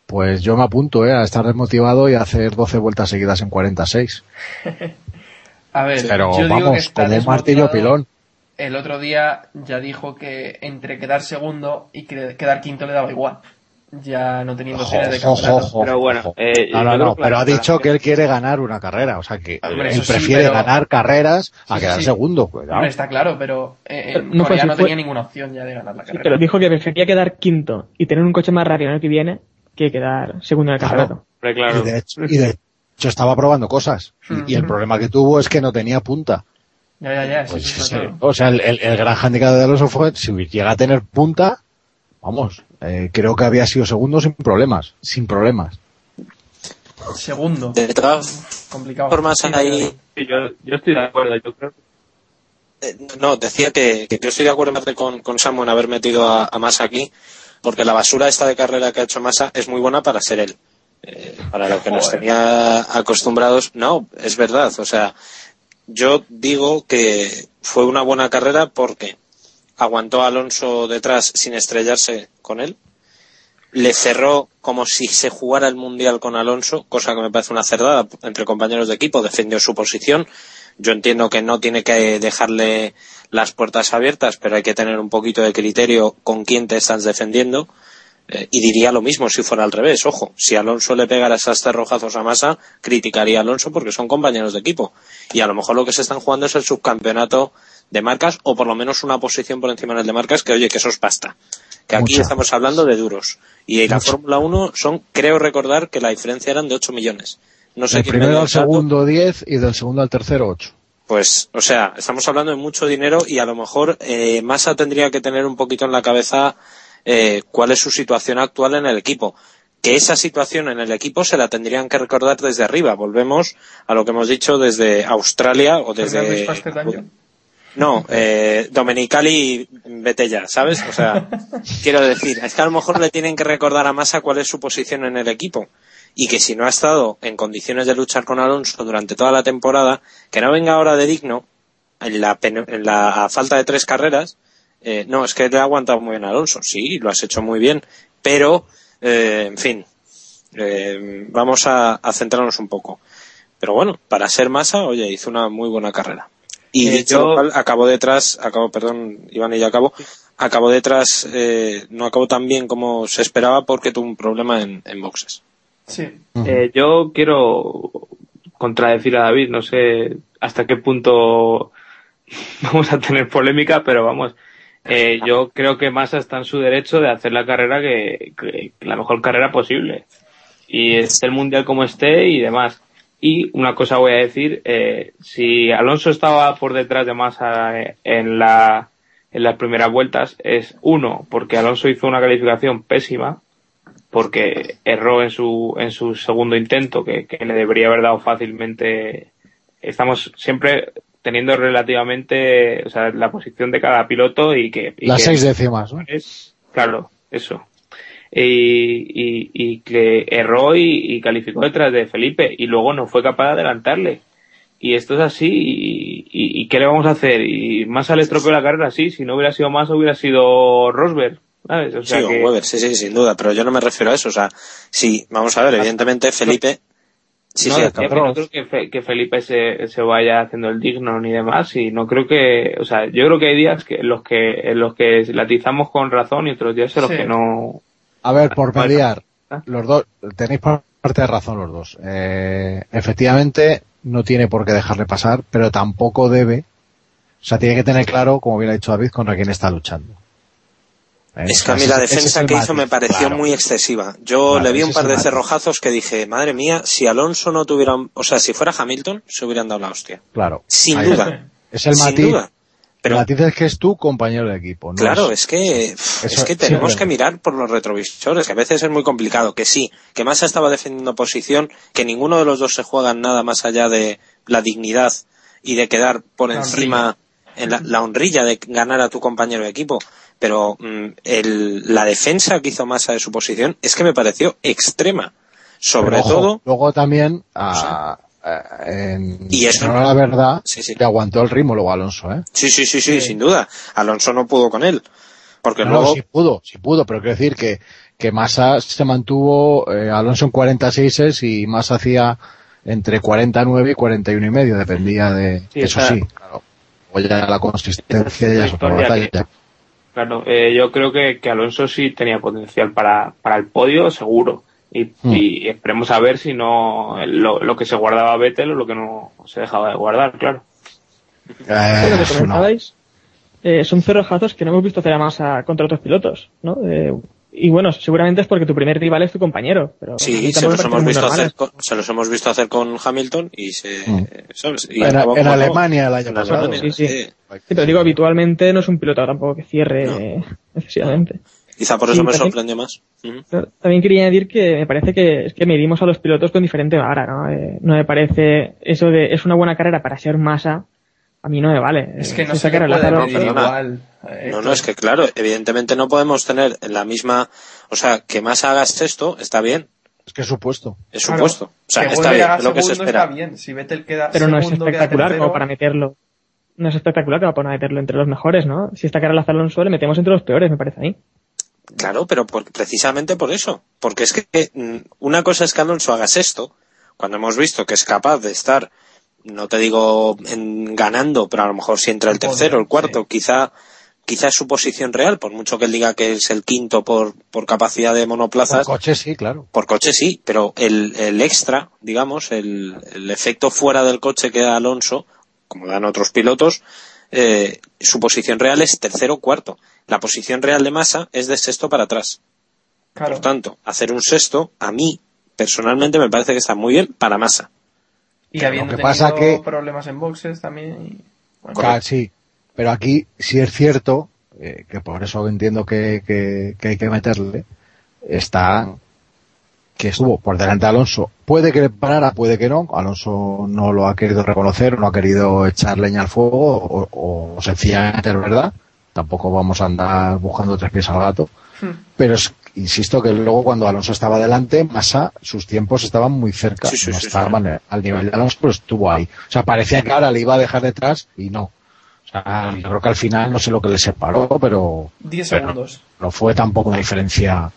Pues yo me apunto, ¿eh? A estar desmotivado y hacer 12 vueltas seguidas en 46. a ver, pero yo vamos, como un martillo pilón. El otro día ya dijo que entre quedar segundo y quedar quinto le daba igual ya no teniendo opciones de campeonato. pero bueno, eh, no, no, pero ha dicho que él quiere ganar una carrera, o sea que él prefiere ganar carreras a quedar segundo. está claro, pero eh, no, no tenía ninguna opción ya de ganar la carrera. pero dijo que prefería quedar quinto y tener un coche más rápido en el que viene que quedar segundo en el campeonato. Y, de hecho, estaba probando cosas y, el problema que tuvo es que no tenía punta. Ya, ya, ya. Pues o sea, el, el, gran handicap de Alonso fue si llega a tener punta, vamos, eh, creo que había sido segundo sin problemas, sin problemas. Segundo. De todas Complicado. formas ahí... yo, estoy de acuerdo, yo creo. Eh, no, decía que, yo estoy de acuerdo con, con Samu en haber metido a, a Massa aquí, porque la basura esta de carrera que ha hecho Massa es muy buena para ser él. Eh, para lo que nos tenía acostumbrados, no, es verdad. O sea, yo digo que fue una buena carrera porque aguantó a Alonso detrás sin estrellarse con él. Le cerró como si se jugara el Mundial con Alonso, cosa que me parece una cerdada entre compañeros de equipo, defendió su posición. Yo entiendo que no tiene que dejarle las puertas abiertas, pero hay que tener un poquito de criterio con quién te estás defendiendo. Eh, y diría lo mismo si fuera al revés. Ojo, si Alonso le pegara esas cerrojazos a Massa, criticaría a Alonso porque son compañeros de equipo. Y a lo mejor lo que se están jugando es el subcampeonato de marcas o por lo menos una posición por encima del de marcas que oye que eso es pasta. Que aquí estamos hablando de duros. Y en la Fórmula 1 son creo recordar que la diferencia eran de 8 millones. No sé del primero al segundo 10 y del segundo al tercero 8 pues o sea estamos hablando de mucho dinero y a lo mejor eh, Massa tendría que tener un poquito en la cabeza eh, cuál es su situación actual en el equipo. Que esa situación en el equipo se la tendrían que recordar desde arriba. Volvemos a lo que hemos dicho desde Australia o desde no, eh, Domenicali, vete ya, ¿sabes? O sea, quiero decir, es que a lo mejor le tienen que recordar a Massa cuál es su posición en el equipo. Y que si no ha estado en condiciones de luchar con Alonso durante toda la temporada, que no venga ahora de digno, en la, en la falta de tres carreras, eh, no, es que le ha aguantado muy bien a Alonso. Sí, lo has hecho muy bien. Pero, eh, en fin, eh, vamos a, a centrarnos un poco. Pero bueno, para ser Massa, oye, hizo una muy buena carrera. Y de hecho, acabó detrás, acabó, perdón, Iván y ya acabó, acabó detrás, eh, no acabó tan bien como se esperaba porque tuvo un problema en, boxes. Sí. Eh, yo quiero contradecir a David, no sé hasta qué punto vamos a tener polémica, pero vamos, eh, yo creo que Massa está en su derecho de hacer la carrera que, que, la mejor carrera posible. Y esté el mundial como esté y demás. Y una cosa voy a decir, eh, si Alonso estaba por detrás de Massa eh, en, la, en las primeras vueltas, es uno, porque Alonso hizo una calificación pésima, porque erró en su, en su segundo intento, que, le debería haber dado fácilmente. Estamos siempre teniendo relativamente, o sea, la posición de cada piloto y que... Las seis décimas, ¿no? Es, claro, eso y, y, que erró y, calificó detrás de Felipe y luego no fue capaz de adelantarle. Y esto es así y, y, ¿qué le vamos a hacer? Y más al estropeó la carrera, sí, si no hubiera sido más hubiera sido Rosberg. ¿sabes? O sea sí, Weber, sí, sí, sin duda, pero yo no me refiero a eso. O sea, sí, vamos a ver, evidentemente Felipe... Sí, no, sí, no creo que, que Felipe se, se, vaya haciendo el digno ni demás y no creo que, o sea, yo creo que hay días que los que en los que latizamos con razón y otros días en los que no a ver, por ah. los dos, tenéis parte de razón los dos. Eh, efectivamente, no tiene por qué dejarle pasar, pero tampoco debe. O sea, tiene que tener claro, como bien ha dicho David, contra quién está luchando. Es que a mí la defensa que hizo me pareció muy excesiva. Yo le vi un par de cerrojazos que dije, madre mía, si Alonso no tuviera, o sea, si fuera Hamilton, se hubieran dado la hostia. Claro. Sin duda. Es el matiz. Pero dices que es tu compañero de equipo. ¿no? Claro, es, que, es que tenemos que mirar por los retrovisores, que a veces es muy complicado. Que sí, que Massa estaba defendiendo posición, que ninguno de los dos se juega nada más allá de la dignidad y de quedar por encima en la, honrilla de ganar a tu compañero de equipo. Pero mm, el, la defensa que hizo Massa de su posición es que me pareció extrema. Sobre todo. Luego también a, eh, y eso no la verdad sí, sí. aguantó el ritmo luego Alonso ¿eh? sí sí sí sí sin duda Alonso no pudo con él porque no, luego sí pudo sí pudo pero quiero decir que que Massa se mantuvo, eh, Alonso en 46 y Massa hacía entre 49 y 41 y medio, dependía de eso sí, claro. O ya la consistencia ya es otra Claro, eh, yo creo que, que, Alonso sí tenía potencial para, para el podio, seguro. Y, mm. y esperemos a ver si no lo, lo, que se guardaba Vettel o lo que no se dejaba de guardar, claro. Eh, lo que comentabais, eh, son cerrojazos que no hemos visto hacer a Massa contra otros pilotos, ¿no? Eh, y bueno, seguramente es porque tu primer rival es tu compañero. Pero sí, se los, hemos visto hacer con, se los hemos visto hacer con Hamilton y se. Mm. en, Alemania el año pasado. Sí, sí. sí, pero digo, habitualmente no es un piloto tampoco que cierre excesivamente. Quizá por eso me sorprende más. También quería decir que me parece que es que medimos a los pilotos con diferente vara, ¿no? Eh, no me parece eso de es una buena carrera para ser masa a mí no me vale. Es que no se puede medir igual. No, no, es que claro, evidentemente no podemos tener la misma, o sea, que más hagas esto, está bien. Es que es supuesto. Es supuesto. O sea, está bien, lo que se espera. bien. Si Vettel queda Pero no es espectacular como para meterlo. No es espectacular como para meterlo entre los mejores, ¿no? Si esta carrera la Alonso le metemos entre los peores, me parece a mí. Claro, pero precisamente por eso. Porque es que mm, una cosa es que Alonso hagas esto, cuando hemos visto que es capaz de estar no te digo en ganando, pero a lo mejor si entra el tercero, el cuarto, quizá quizá es su posición real, por mucho que él diga que es el quinto por, por capacidad de monoplazas. Por coche sí, claro. Por coche sí, pero el, el extra, digamos, el, el efecto fuera del coche que da Alonso, como dan otros pilotos, eh, su posición real es tercero o cuarto. La posición real de masa es de sexto para atrás. Por tanto, hacer un sexto, a mí, personalmente, me parece que está muy bien para masa. Y habiendo que pasa que... problemas en boxes también. sí, pero aquí sí es cierto, eh, que por eso entiendo que, que, hay que meterle, está que estuvo por delante de Alonso. Puede que le parara, puede que no. Alonso no lo ha querido reconocer, no ha querido echar leña al fuego, o, o sencillamente es verdad. Tampoco vamos a andar buscando tres pies al gato. Hmm. Pero insisto que luego cuando Alonso estaba delante, Massa, sus tiempos estaban muy cerca. no estaban al nivel de Alonso, pero estuvo ahí. O sea, parecía que ahora le iba a dejar detrás y no. O sea, yo creo que al final no sé lo que le separó, pero. 10 segundos. No, fue tampoco una diferencia.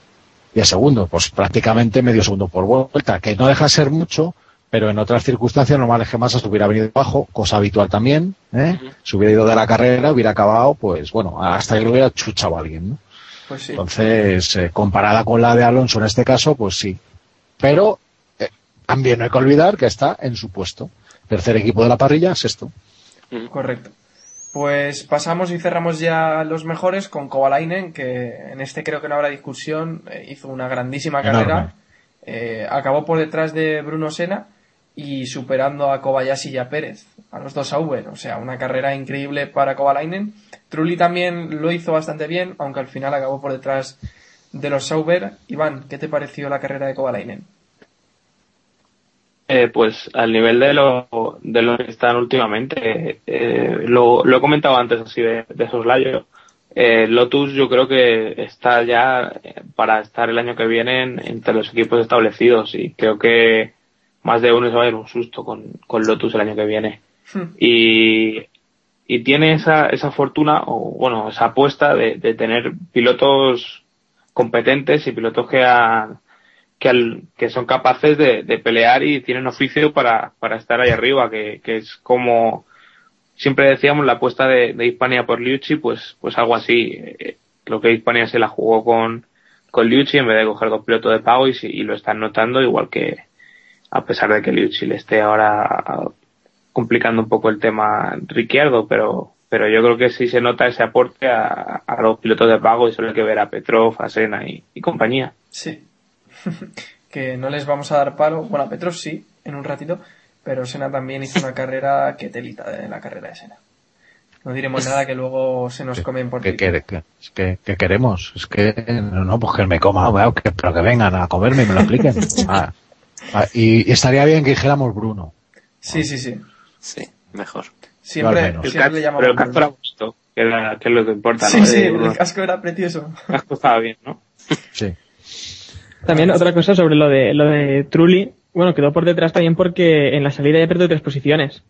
10 segundos, pues prácticamente medio segundo por vuelta, que no deja de ser mucho, pero en otras circunstancias normal es que Massa se hubiera venido abajo, cosa habitual también, ¿eh? Se hubiera ido de la carrera, hubiera acabado, pues bueno, hasta que lo hubiera chuchado a alguien, ¿no? Pues Entonces, eh, comparada con la de Alonso en este caso, pues sí. Pero eh, también no hay que olvidar que está en su puesto. Tercer equipo de la parrilla, sexto. Correcto. Pues pasamos y cerramos ya los mejores con Kovalainen, que en este creo que no habrá discusión, eh, hizo una grandísima carrera. acabó por detrás de Bruno Sena y superando a Kobayashi y a Pérez, a los dos Sauber. O sea, una carrera increíble para Kovalainen. Trulli también lo hizo bastante bien, aunque al final acabó por detrás de los Sauber. Iván, ¿qué te pareció la carrera de Kovalainen? Eh, pues al nivel de lo, de lo que están últimamente, eh, lo, he comentado antes así de, de soslayo. Eh, Lotus yo creo que está ya para estar el año que viene entre los equipos establecidos y creo que más de uno se va a ir un susto con, con Lotus el año que viene. Hmm. Y, y tiene esa, esa fortuna, o bueno, esa apuesta de, de tener pilotos competentes y pilotos que, que, que son capaces de, de, pelear y tienen oficio para, para estar ahí arriba, que, que es como siempre decíamos la apuesta de, de Hispania por Liucci, pues, pues algo así. Creo que Hispania se la jugó con, con Liucci en vez de coger dos pilotos de pago y, y lo están notando igual que, a pesar de que Liucci le esté ahora complicando un poco el tema Ricciardo, pero, pero yo creo que sí se nota ese aporte a, los pilotos de pago y solo hay que ver a Petrov, a Sena y, compañía. Sí. que no les vamos a dar palo. Bueno, a Petrov sí, en un ratito, pero Sena también hizo una carrera que telita de la carrera de Sena. No diremos nada que luego se nos comen por ¿Qué, qué, qué, queremos? Es que no, pues que me coma, pero que vengan a comerme y me lo apliquen. Ah. Ah, y, estaría bien que dijéramos Bruno. Sí, sí, sí. Sí, mejor. Siempre, siempre le llamamos Pero el casco era gusto, que, era, que es lo que importa. Sí, sí, el casco era precioso. El casco estaba bien, ¿no? Sí. También otra cosa sobre lo de, lo de Trulli. Bueno, quedó por detrás también porque en la salida ya perdió tres posiciones.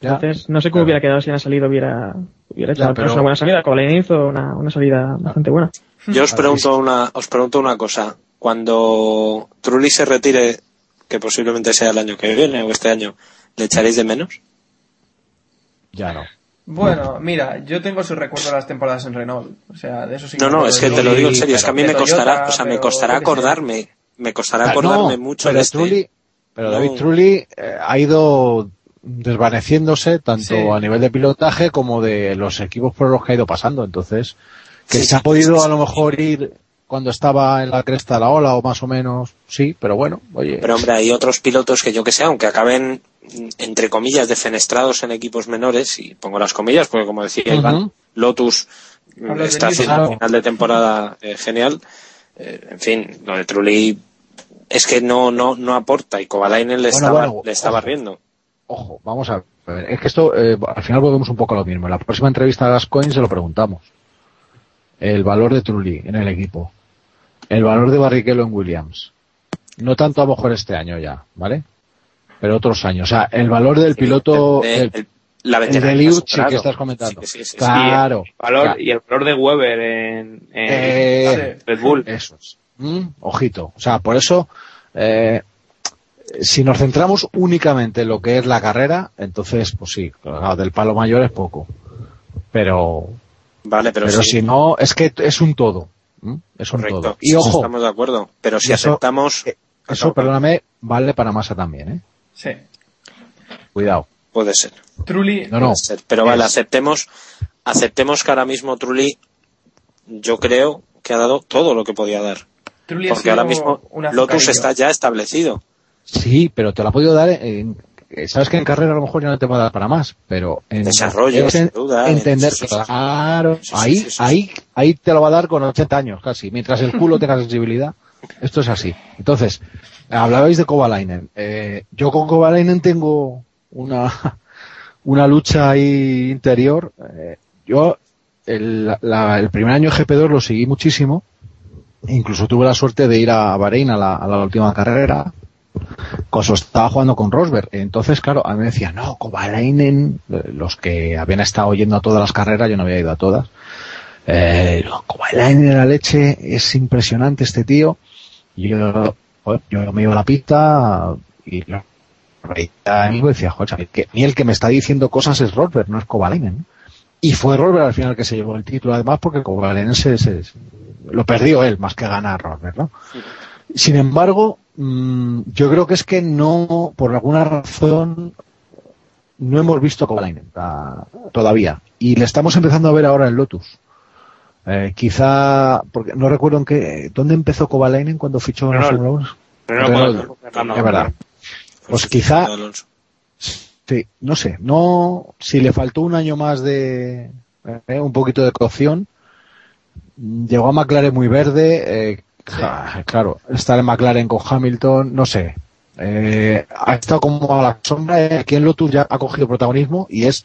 Entonces, no sé cómo hubiera quedado si en la salida hubiera, hubiera hecho una buena salida. Colin hizo una, una salida bastante buena. Yo os pregunto una, os pregunto una cosa. Cuando Trulli se retire, que posiblemente sea el año que viene o este año, ¿le echaréis de menos? Ya no. Bueno, mira, yo tengo su recuerdo de las temporadas en Renault. O sea, de eso sí No, no, es que te lo digo en serio, es que a mí me costará, o sea, me costará acordarme, me costará acordarme mucho de este. pero David Trulli eh, ha ido desvaneciéndose tanto a nivel de pilotaje como de los equipos por los que ha ido pasando. Entonces, que se ha podido a lo mejor ir cuando estaba en la cresta de la ola o más o menos, sí, pero bueno, oye. Pero hombre, hay otros pilotos que yo que sé, aunque acaben entre comillas defenestrados en equipos menores, y pongo las comillas porque como decía Iván, Lotus está haciendo un final de temporada eh, genial. Eh, en fin, lo de Trulli es que no, no, no aporta y Kovalainen le, estaba, le estaba riendo. Ojo, vamos a ver. Es que esto, eh, al final volvemos un poco a lo mismo. En la próxima entrevista a Gascoigne se lo preguntamos. El valor de Trulli en el equipo el valor de Barrichello en Williams. No tanto a lo mejor este año ya, ¿vale? Pero otros años. O sea, el valor del piloto, el, la de que estás comentando. claro. valor, Y el valor de Weber en, eh, Red Bull. Eso es. Mm, ojito. O sea, por eso, eh, si nos centramos únicamente en lo que es la carrera, entonces, pues sí, del palo mayor es poco. Pero, vale, pero, pero si no, es que es un todo. ¿Mm? Eso Correcto. Y ojo. Estamos de acuerdo. Pero si aceptamos. Eh, eso, perdóname, vale para Massa también, ¿eh? Sí. Cuidado. Puede ser. Trulli. No, no. Pero vale, aceptemos, aceptemos que ahora mismo Trulli, yo creo que ha dado todo lo que podía dar. Porque ahora mismo Lotus está ya establecido. Sí, pero te lo ha podido dar en, sabes que en carrera a lo mejor ya no te va a dar para más, pero en desarrollo, sin duda, entender, claro, ahí, ahí, ahí te lo va a dar con 80 años casi, mientras el culo tenga sensibilidad. Esto es así. Entonces, hablabais de Kovalainen. Eh, yo con Kovalainen tengo una, una lucha ahí interior. Eh, yo el, el primer año GP2 lo seguí muchísimo. Incluso tuve la suerte de ir a Bahrein a la, a la última carrera Coso estaba jugando con Rosberg. Entonces, claro, a mí me decía, no, Kovalainen, eh, los que habían estado yendo a todas las carreras, yo no había ido a todas. Eh, Kovalainen en la leche, es impresionante este tío. Y yo, yo me iba a la pista y lo a mí me decía, joder, que ni el que me está diciendo cosas es Rosberg, no es Kovalainen. Y fue Rosberg al final que se llevó el título, además, porque Kovalainen se, lo perdió él más que ganar Rosberg, ¿no? Sin embargo, Mm, yo creo que es que no, por alguna razón, no hemos visto Kovalainen todavía. Y le estamos empezando a ver ahora en Lotus. Eh, quizá, porque no recuerdo en qué, ¿dónde empezó Kovalainen cuando fichó en la Fórmula es verdad. Pues quizá, sí, no sé, no, si le faltó un año más de, eh, un poquito de cocción, llegó a McLaren muy verde, eh, claro, estar en McLaren con Hamilton, no sé. Eh, ha estado como a la sombra. Aquí en Lotus ya ha cogido protagonismo y es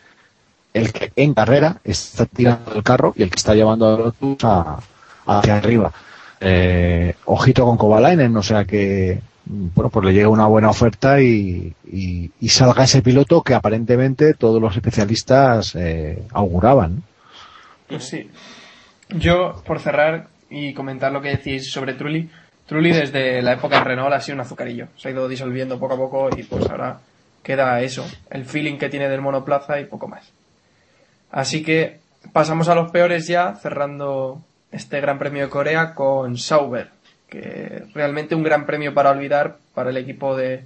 el que en carrera está tirando el carro y el que está llevando a Lotus hacia arriba. Eh, ojito con Kovalainen, o sea que bueno, pues le llega una buena oferta y, salga ese piloto que aparentemente todos los especialistas eh, auguraban. Pues sí. Yo, por cerrar, y comentar lo que decís sobre Trulli. Trulli desde la época en Renault ha sido un azucarillo. Se ha ido disolviendo poco a poco y pues ahora queda eso, el feeling que tiene del monoplaza y poco más. Así que pasamos a los peores ya, cerrando este Gran Premio de Corea con Sauber, que realmente un gran premio para olvidar para el equipo de,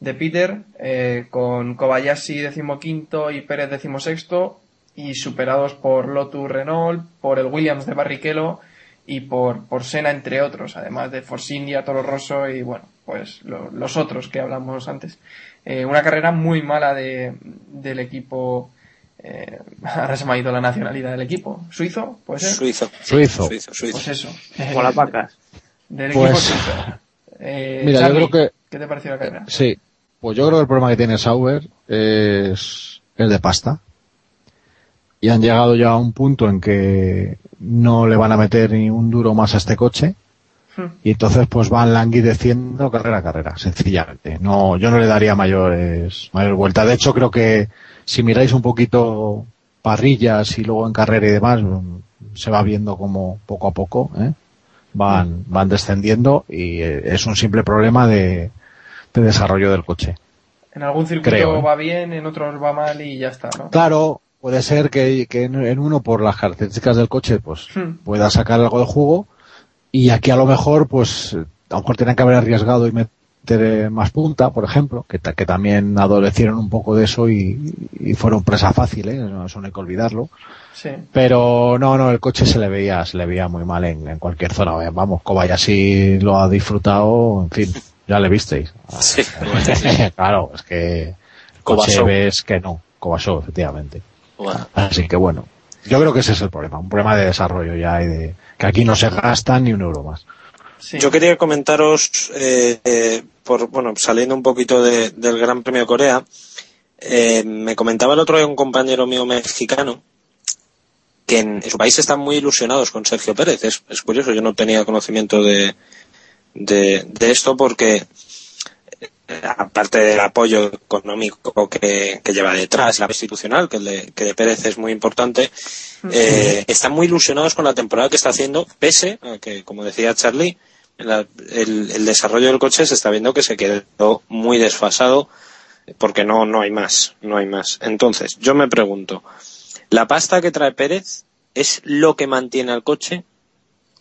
de Peter, eh, con Kobayashi decimoquinto y Pérez decimosexto, y superados por Lotus Renault, por el Williams de Barrichello y por, por Sena, entre otros, además de Force India, Toro Rosso y bueno, pues los otros que hablamos antes. Eh, una carrera muy mala de, del equipo. Eh, ahora se me ha ido la nacionalidad del equipo. ¿Suizo? ¿Puede ser? Suizo. Suizo. Pues eso. Con las vacas. Del equipo pues, suizo. Eh, mira, yo creo que. ¿Qué te pareció la carrera? Sí. Pues yo creo que el problema que tiene Sauber es el de pasta. Y han llegado ya a un punto en que no le van a meter ni un duro más a este coche. Hmm. Y entonces pues van languideciendo carrera a carrera, sencillamente. No, yo no le daría mayores, mayor vuelta. De hecho creo que si miráis un poquito parrillas y luego en carrera y demás, se va viendo como poco a poco, ¿eh? van, van descendiendo y eh, es un simple problema de, de desarrollo del coche. En algún circuito ¿eh? va bien, en otros va mal y ya está, ¿no? Claro, puede ser que, que en, uno por las características del coche pues hmm. pueda sacar algo de jugo y aquí a lo mejor pues a lo mejor tienen que haber arriesgado y meter más punta, por ejemplo, que, que también adolecieron un poco de eso y, y fueron presa fácil, ¿eh? eso no hay que olvidarlo. Sí. Pero no, no, el coche se le veía, se le veía muy mal en, en cualquier zona. Vamos, Kobayashi lo ha disfrutado, en fin, ya le visteis. Sí. claro, es que coche ves que no, Kobayashi, efectivamente. Así que bueno, yo creo que ese es el problema, un problema de desarrollo ya y de que aquí no se gasta ni un euro más. Yo quería comentaros, eh, eh, por bueno, saliendo un poquito del Gran Premio de Corea, eh, me comentaba el otro día un compañero mío mexicano que en, su país están muy ilusionados con Sergio Pérez. Es, curioso, yo no tenía conocimiento de, de, esto porque eh, aparte del apoyo económico que, lleva detrás, la institucional, que, de, que de Pérez es muy importante, eh, están muy ilusionados con la temporada que está haciendo, pese a que, como decía Charlie, el, el, desarrollo del coche se está viendo que se quedó muy desfasado porque no, no hay más, no hay más. Entonces, yo me pregunto, ¿La pasta que trae Pérez es lo que mantiene al coche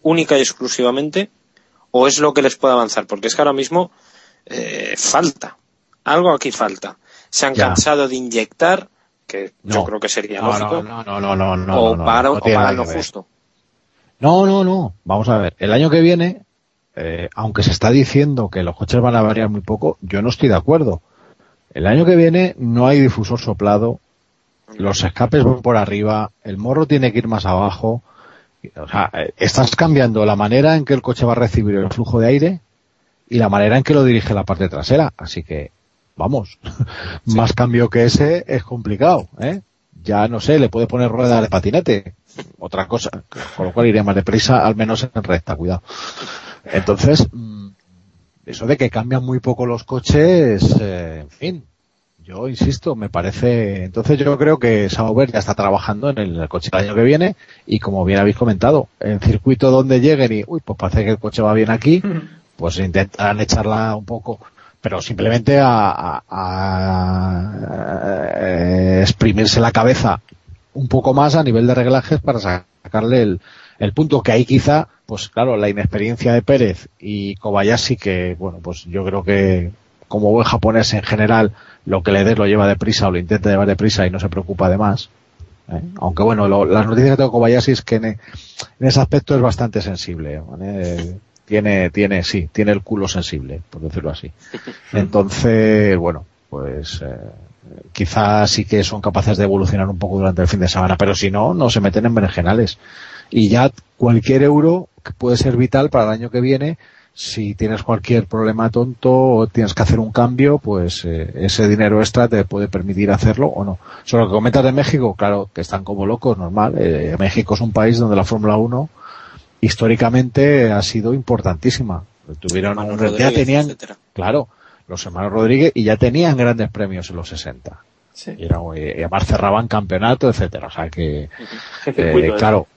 única y exclusivamente o es lo que les puede avanzar? Porque es que ahora mismo eh, falta. Algo aquí falta. Se han cansado de inyectar, que yo creo que sería lógico. No, no, no, no, no. O para, o para lo justo. No, no, no. Vamos a ver. El año que viene, eh, aunque se está diciendo que los coches van a variar muy poco, yo no estoy de acuerdo. El año que viene no hay difusor soplado, los escapes van por arriba, el morro tiene que ir más abajo. O sea, estás cambiando la manera en que el coche va a recibir el flujo de aire y la manera en que lo dirige la parte trasera. Así que, vamos, más cambio que ese es complicado, ¿eh? Ya no sé, le puede poner rueda de patinete, otra cosa, con lo cual iría más deprisa, al menos en recta, cuidado. Entonces, mm, eso de que cambian muy poco los coches, eh, en fin, yo insisto, me parece. Entonces yo creo que Sauber ya está trabajando en el coche del año que viene y como bien habéis comentado, en circuito donde lleguen y, uy, pues parece que el coche va bien aquí, pues intentarán echarla un poco, pero simplemente a, exprimirse la cabeza un poco más a nivel de reglajes para sacarle el, el punto que ahí quizá, pues claro, la inexperiencia de Pérez y Kobayashi que, bueno, pues yo creo que como buen japonés en general, lo que le des lo lleva deprisa o lo intenta llevar deprisa y no se preocupa de más. ¿eh? Aunque bueno, las noticias que tengo Kobayashi es que en, ese aspecto es bastante sensible. Tiene, tiene, sí, tiene el culo sensible, por decirlo así. Entonces, bueno, pues eh, quizás sí que son capaces de evolucionar un poco durante el fin de semana, pero si no, no se meten en berenjenales. Y ya cualquier euro que puede ser vital para el año que viene, si tienes cualquier problema tonto o tienes que hacer un cambio, pues eh, ese dinero extra te puede permitir hacerlo o no. Sobre lo que comentas de México, claro, que están como locos, normal. Eh, México es un país donde la Fórmula 1 históricamente ha sido importantísima. Tuvieron ya tenían, claro, los hermanos Rodríguez y ya tenían grandes premios en los 60. Sí. Y, era, y además cerraban campeonato, etcétera. O sea que, eh, claro,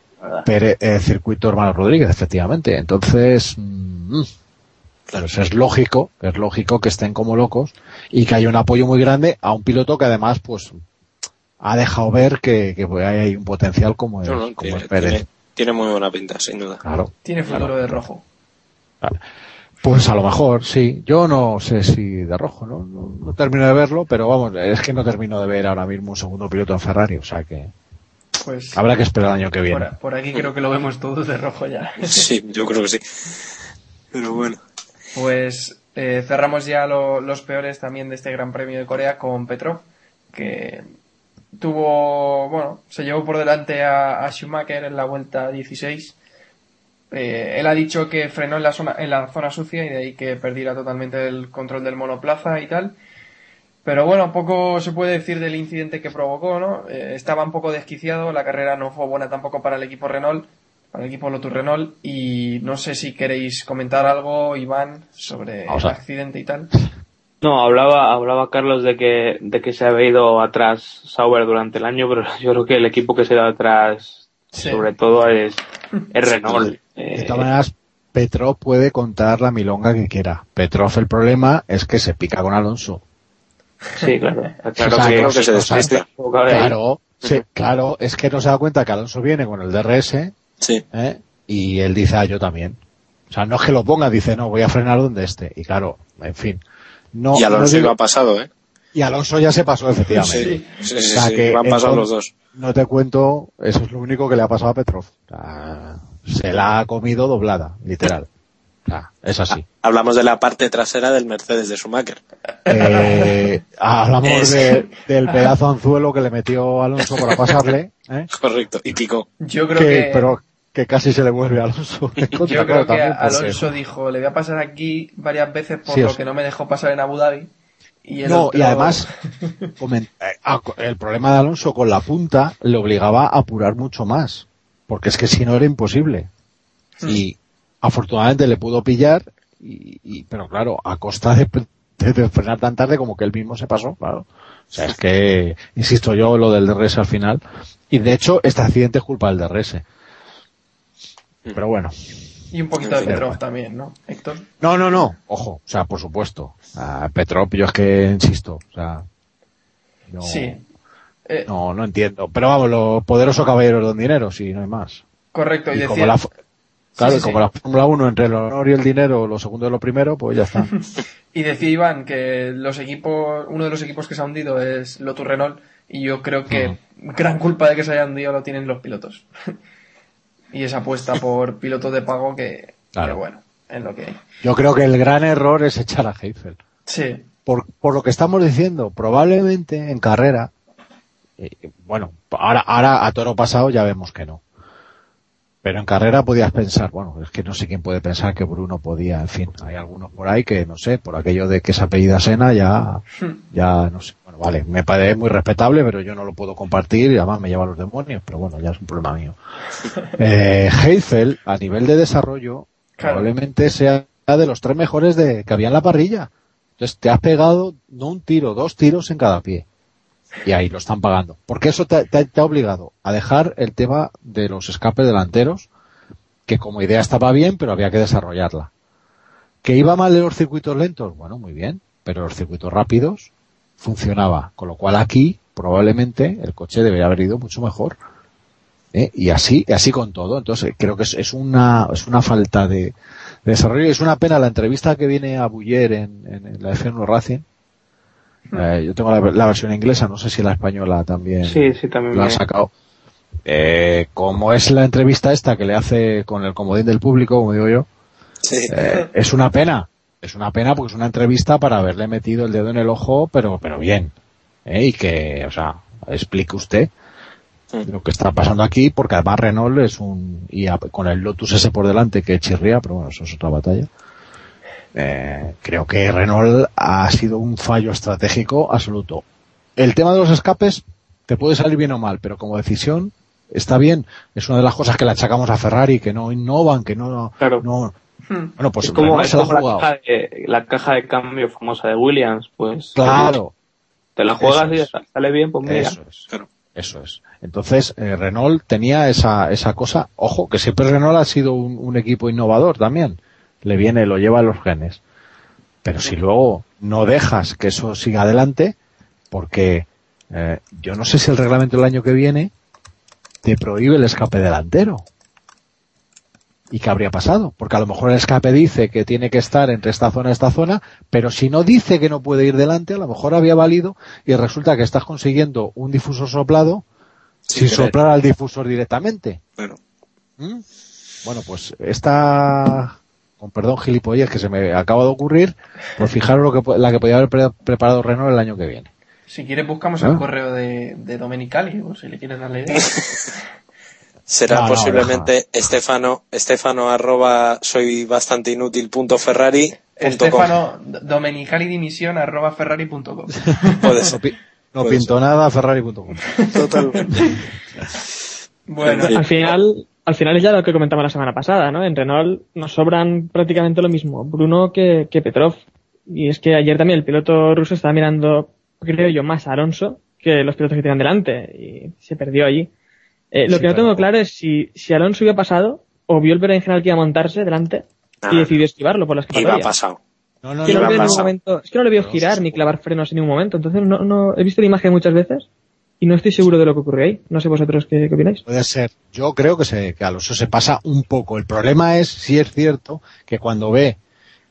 Pere, eh, circuito Hermano Rodríguez, efectivamente. Entonces, mm, pues es lógico, es lógico que estén como locos y que hay un apoyo muy grande a un piloto que además, pues, ha dejado ver que, que hay un potencial como, el, como Pérez. Tiene, muy buena pinta, sin duda. Claro. Tiene futuro de rojo. Pues a lo mejor, sí. Yo no sé si de rojo, ¿no? ¿no? No, termino de verlo, pero vamos, es que no termino de ver ahora mismo un segundo piloto en Ferrari, o sea que... Pues, Habrá que esperar el año que viene. Por, aquí creo que lo vemos todos de rojo ya. Sí, yo creo que sí. Pero bueno. Pues eh, cerramos ya los peores también de este Gran Premio de Corea con Petrov, que tuvo, bueno, se llevó por delante a, Schumacher en la vuelta 16. Eh, él ha dicho que frenó en la, zona, en la zona sucia y de ahí que perdiera totalmente el control del monoplaza y tal. Pero bueno, poco se puede decir del incidente que provocó, ¿no? Eh, estaba un poco desquiciado, la carrera no fue buena tampoco para el equipo Renault para el equipo Lotus Renault y no sé si queréis comentar algo, Iván, sobre el accidente y tal. No, hablaba, hablaba Carlos de que, de que se había ido atrás Sauber durante el año, pero yo creo que el equipo que se da atrás, sobre todo, es, es Renault. De todas maneras, Petrov puede contar la milonga que quiera. Petrov el problema es que se pica con Alonso. Sí, claro. Claro que, se despiste. Claro, sí, claro, es que no se da cuenta que Alonso viene con el DRS sí. ¿eh? y él dice, ah, yo también. O sea, no es que lo ponga, dice, no, voy a frenar donde esté. Y claro, en fin. No, y Alonso lo ha pasado, ¿eh? Y Alonso ya se pasó, efectivamente. Sí, sí, sí, o sea, que van pasando los dos. No te cuento, eso es lo único que le ha pasado a Petrov. se la ha comido doblada, literal. es así. Hablamos de la parte trasera del Mercedes de Schumacher. Eh, hablamos del pedazo anzuelo que le metió Alonso para pasarle. ¿eh? Correcto, y picó. Yo creo que, Pero que casi se le vuelve a Alonso. Yo creo que Alonso dijo, le voy a pasar aquí varias veces por lo que no me dejó pasar en Abu Dhabi. Y no, y además, eh, ah, el problema de Alonso con la punta le obligaba a apurar mucho más, porque es que si no era imposible. Y afortunadamente le pudo pillar, y, pero claro, a costa de, frenar tan tarde como que él mismo se pasó, claro. O sea, es que, insisto yo, lo del DRS al final, y de hecho, este accidente es culpa del DRS. Pero bueno. Y un poquito de Petrov también, ¿no, Héctor? No, no, no. Ojo, o sea, por supuesto. A Petrov, yo es que insisto, o sea. No, sí. Eh, no, no entiendo. Pero vamos, los poderosos caballeros don dinero, sí, no hay más. Correcto, y, decía... como la, Claro, como la Fórmula 1 entre el honor y el dinero, lo segundo y lo primero, pues ya está. y decía Iván que los equipos, uno de los equipos que se ha hundido es Lotus Renault, y yo creo que gran culpa de que se haya hundido lo tienen los pilotos. Y esa apuesta por pilotos de pago que, bueno, es lo que hay. Yo creo que el gran error es echar a Heifel. Sí. Por, por lo que estamos diciendo, probablemente en carrera, eh, bueno, ahora, ahora a toro pasado ya vemos que no. Pero en carrera podías pensar, bueno, es que no sé quién puede pensar que Bruno podía, en fin, hay algunos por ahí que, no sé, por aquello de que esa apellida Sena ya, hmm. ya, no sé, bueno, vale, me parece muy respetable, pero yo no lo puedo compartir y además me lleva a los demonios, pero bueno, ya es un problema mío. eh, Heifel, a nivel de desarrollo, probablemente sea de los tres mejores de, que había en la parrilla. Entonces te has pegado no un tiro, dos tiros en cada pie. Y ahí lo están pagando. Porque eso te, ha obligado a dejar el tema de los escapes delanteros, que como idea estaba bien, pero había que desarrollarla. ¿Que iba mal en los circuitos lentos? Bueno, muy bien, pero los circuitos rápidos funcionaba. Con lo cual aquí, probablemente, el coche debería haber ido mucho mejor. ¿eh? Y así, y así con todo. Entonces, creo que es, una, es una falta de, desarrollo. Es una pena la entrevista que viene a Buller en, en la F1 Racing, eh, yo tengo la, versión inglesa, no sé si la española también, sí, sí, también la han sacado. Eh, como es la entrevista esta que le hace con el comodín del público, como digo yo, eh, es una pena. Es una pena porque es una entrevista para haberle metido el dedo en el ojo, pero, pero bien. ¿eh? Y que, o sea, explique usted lo que está pasando aquí, porque además Renault es un, y con el Lotus ese por delante que chirría, pero bueno, eso es otra batalla. Eh, creo que Renault ha sido un fallo estratégico absoluto. El tema de los escapes te puede salir bien o mal, pero como decisión está bien. Es una de las cosas que le achacamos a Ferrari, que no innovan, que no... Claro. no hmm. bueno, pues como, la, caja de, la, caja de, cambio famosa de Williams, pues... Claro. Te la juegas y sale bien, pues mira. Eso es. Eso es. Entonces, eh, Renault tenía esa, esa cosa, ojo, que siempre Renault ha sido un equipo innovador también le viene, lo lleva a los genes. Pero si luego no dejas que eso siga adelante, porque eh, yo no sé si el reglamento del año que viene te prohíbe el escape delantero. ¿Y qué habría pasado? Porque a lo mejor el escape dice que tiene que estar entre esta zona y esta zona, pero si no dice que no puede ir delante, a lo mejor había valido y resulta que estás consiguiendo un difusor soplado sin, soplar al difusor directamente. Bueno. ¿Mm? Bueno, pues esta con perdón gilipollas que se me acaba de ocurrir, por fijaros lo que, la que podía haber preparado Renault el año que viene. Si quieres buscamos el ¿Ah? correo de, de Domenicali, o si le quieres darle idea. Será posiblemente Estefano, Estefano arroba soy bastante inútil punto Ferrari. Estefano Domenicali dimisión arroba Ferrari punto No, pinto nada Ferrari.com. Totalmente. bueno, al final al final es ya lo que comentaba la semana pasada, ¿no? En Renault nos sobran prácticamente lo mismo Bruno que, que Petrov. Y es que ayer también el piloto ruso estaba mirando, creo yo, más a Alonso que los pilotos que tienen delante y se perdió allí. Eh, lo que no tengo claro es si, si Alonso hubiera pasado o vio el general que iba a montarse delante y decidió esquivarlo por las Iba pasado. No, no, no, momento, es que no le veo girar ni clavar frenos en ningún momento. Entonces no, no he visto la imagen muchas veces y no estoy seguro de lo que ocurre ahí. No sé vosotros qué, opináis. Puede ser. Yo creo que, se, que Alonso se pasa un poco. El problema es, si es cierto, que cuando ve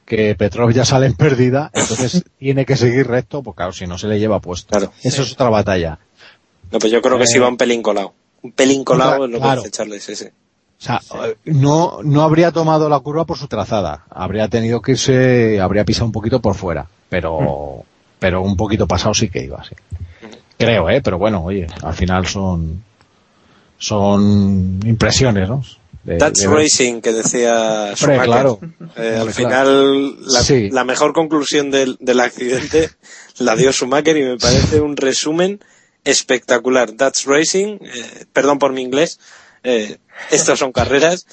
que Petrov ya sale en pérdida, entonces tiene que seguir recto, porque claro, si no se le lleva puesto. Claro. Eso es otra batalla. No, pues yo creo que sí va un pelín colado. Un pelín colado es lo que echarle ese. O sea, no, no habría tomado la curva por su trazada. Habría tenido que irse, habría pisado un poquito por fuera. Pero, pero un poquito pasado sí que iba, sí. Creo, eh, pero bueno, oye, al final son, son impresiones, ¿no? That's Racing, que decía Schumacher. Claro. Eh, al final, la, la, mejor conclusión del, del accidente la dio Schumacher y me parece un resumen espectacular. That's Racing, eh, perdón por mi inglés, eh, estas son carreras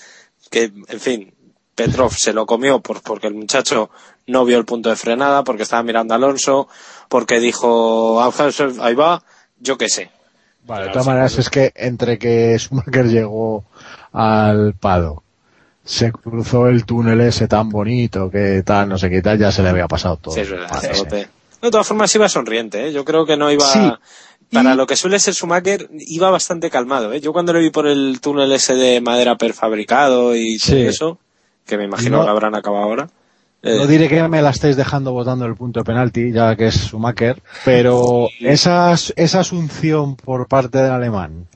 que, en fin, Petrov se lo comió por, porque el muchacho no vio el punto de frenada, porque estaba mirando a Alonso, porque dijo, ah, ahí va, yo qué sé. Vale, de todas maneras es que entre que Schumacher llegó al Pado, se cruzó el túnel ese tan bonito que tal, no sé qué tal, ya se le había pasado todo. Sí, es verdad, De todas formas iba sonriente, ¿eh? yo creo que no iba... Para lo que suele ser Schumacher, iba bastante calmado. ¿eh? Yo cuando lo vi por el túnel ese de madera perfabricado y todo eso, que me imagino que habrán acabado ahora. No diré que me la estéis dejando votando el punto de penalti, ya que es Schumacher, pero esa, esa asunción por parte del alemán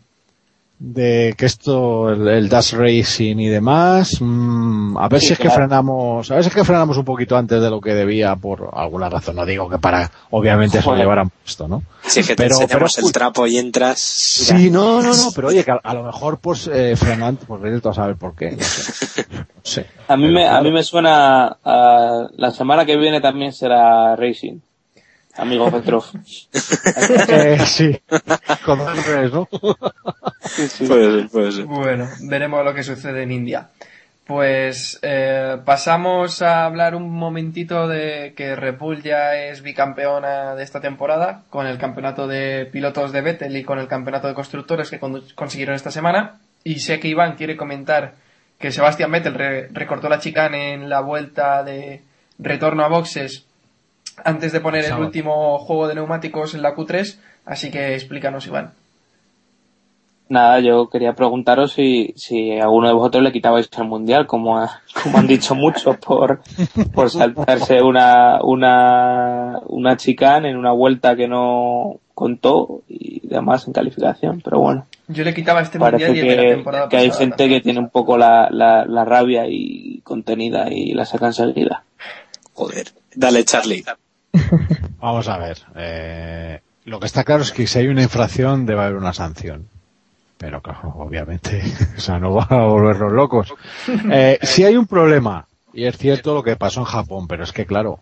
de que esto, el, el Dash Racing y demás, mmm, a ver si es que frenamos, a ver si es que frenamos un poquito antes de lo que debía por alguna razón. No digo que para, obviamente, eso llevaran puesto, ¿no? Sí, que pero, te el trapo y entras. Sí, no, no, no, pero oye, que a, lo mejor, pues, eh, frenando, pues vete a saber por qué. No sé. A mí me, a mí me suena, a, la semana que viene también será Racing amigo Petrov. eh, sí, con el ¿no? Puede ser, Bueno, veremos lo que sucede en India. Pues eh, pasamos a hablar un momentito de que Red ya es bicampeona de esta temporada con el campeonato de pilotos de Vettel y con el campeonato de constructores que consiguieron esta semana. Y sé que Iván quiere comentar que Sebastián Vettel recortó la chicane en la vuelta de retorno a boxes antes de poner el último juego de neumáticos en la Q3, así que explícanos, Iván. Nada, yo quería preguntaros si, si a alguno de vosotros le quitabais el mundial, como, como han dicho muchos, por, por saltarse una, una, una chicane en una vuelta que no contó y demás en calificación, pero bueno. Yo le quitaba este mundial y que, la temporada que hay gente que tiene un poco la, la, la rabia y contenida y la saca enseguida. Joder, dale Charlie. Vamos a ver. Eh, lo que está claro es que si hay una infracción debe haber una sanción. Pero claro, obviamente, o sea, no va a volvernos locos. Eh, si hay un problema, y es cierto lo que pasó en Japón, pero es que claro,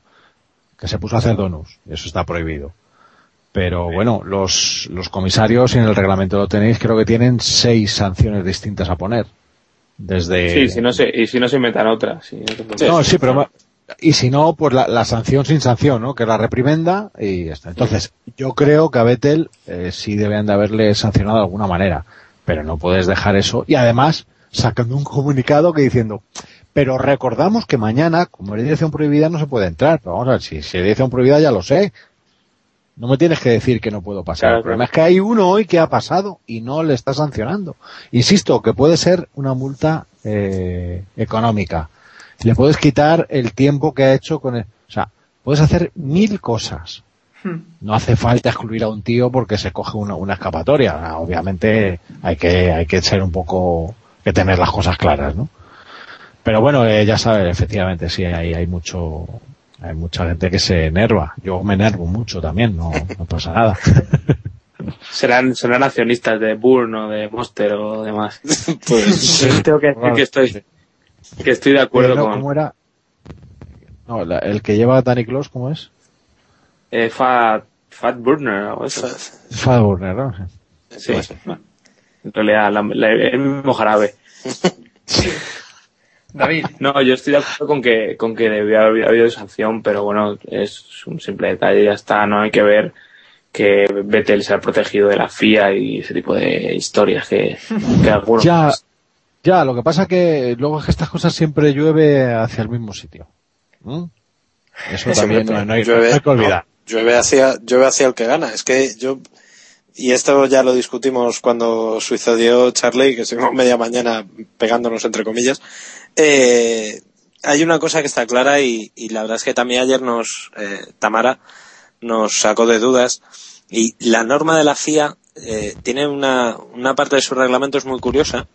que se puso a hacer donuts, eso está prohibido. Pero bueno, los, los comisarios, y en el reglamento lo tenéis, creo que tienen seis sanciones distintas a poner. Desde... Sí, si no se, y si no se inventan otras. no, sí, pero y si no, pues la, sanción sin sanción, ¿no? Que la reprimenda y ya está. Entonces, yo creo que a Vettel eh, sí deben de haberle sancionado de alguna manera, pero no puedes dejar eso y además sacando un comunicado que diciendo, pero recordamos que mañana, como es dirección prohibida, no se puede entrar. Pero vamos a ver, si, si es dirección prohibida ya lo sé. No me tienes que decir que no puedo pasar. el problema es que hay uno hoy que ha pasado y no le está sancionando. Insisto, que puede ser una multa eh, económica le puedes quitar el tiempo que ha hecho con el, o sea, puedes hacer mil cosas. Hmm. No hace falta excluir a un tío porque se coge una, una escapatoria. Obviamente hay que, hay que ser un poco, que tener las cosas claras, ¿no? Pero bueno, eh, ya sabes, efectivamente, sí, hay, hay mucho, hay mucha gente que se enerva. Yo me enervo mucho también, no, no pasa nada. serán, serán accionistas de Burn o de Monster o demás. pues tengo que decir que estoy, que estoy de acuerdo con. ¿Cómo era? No, el que lleva Danny Close, ¿cómo es? Eh, Fat, Fat Burner o eso. Fat Burner, ¿no? Sí. En realidad, el mismo jarabe. David. No, yo estoy de acuerdo con que, con que debía haber habido sanción, pero bueno, es un simple detalle, ya está, no hay que ver que Vettel se ha protegido de la FIA y ese tipo de historias que, que algunos... Ya, ya, lo que pasa que luego es que estas cosas siempre llueve hacia el mismo sitio. Eso también no, hay, que olvidar. llueve, hacia, llueve hacia el que gana. Es que yo, y esto ya lo discutimos cuando sucedió Charlie, que estuvimos media mañana pegándonos entre comillas. Eh, hay una cosa que está clara y, la verdad es que también ayer nos, eh, Tamara, nos sacó de dudas y la norma de la FIA eh, tiene una, una parte de su reglamento es muy curiosa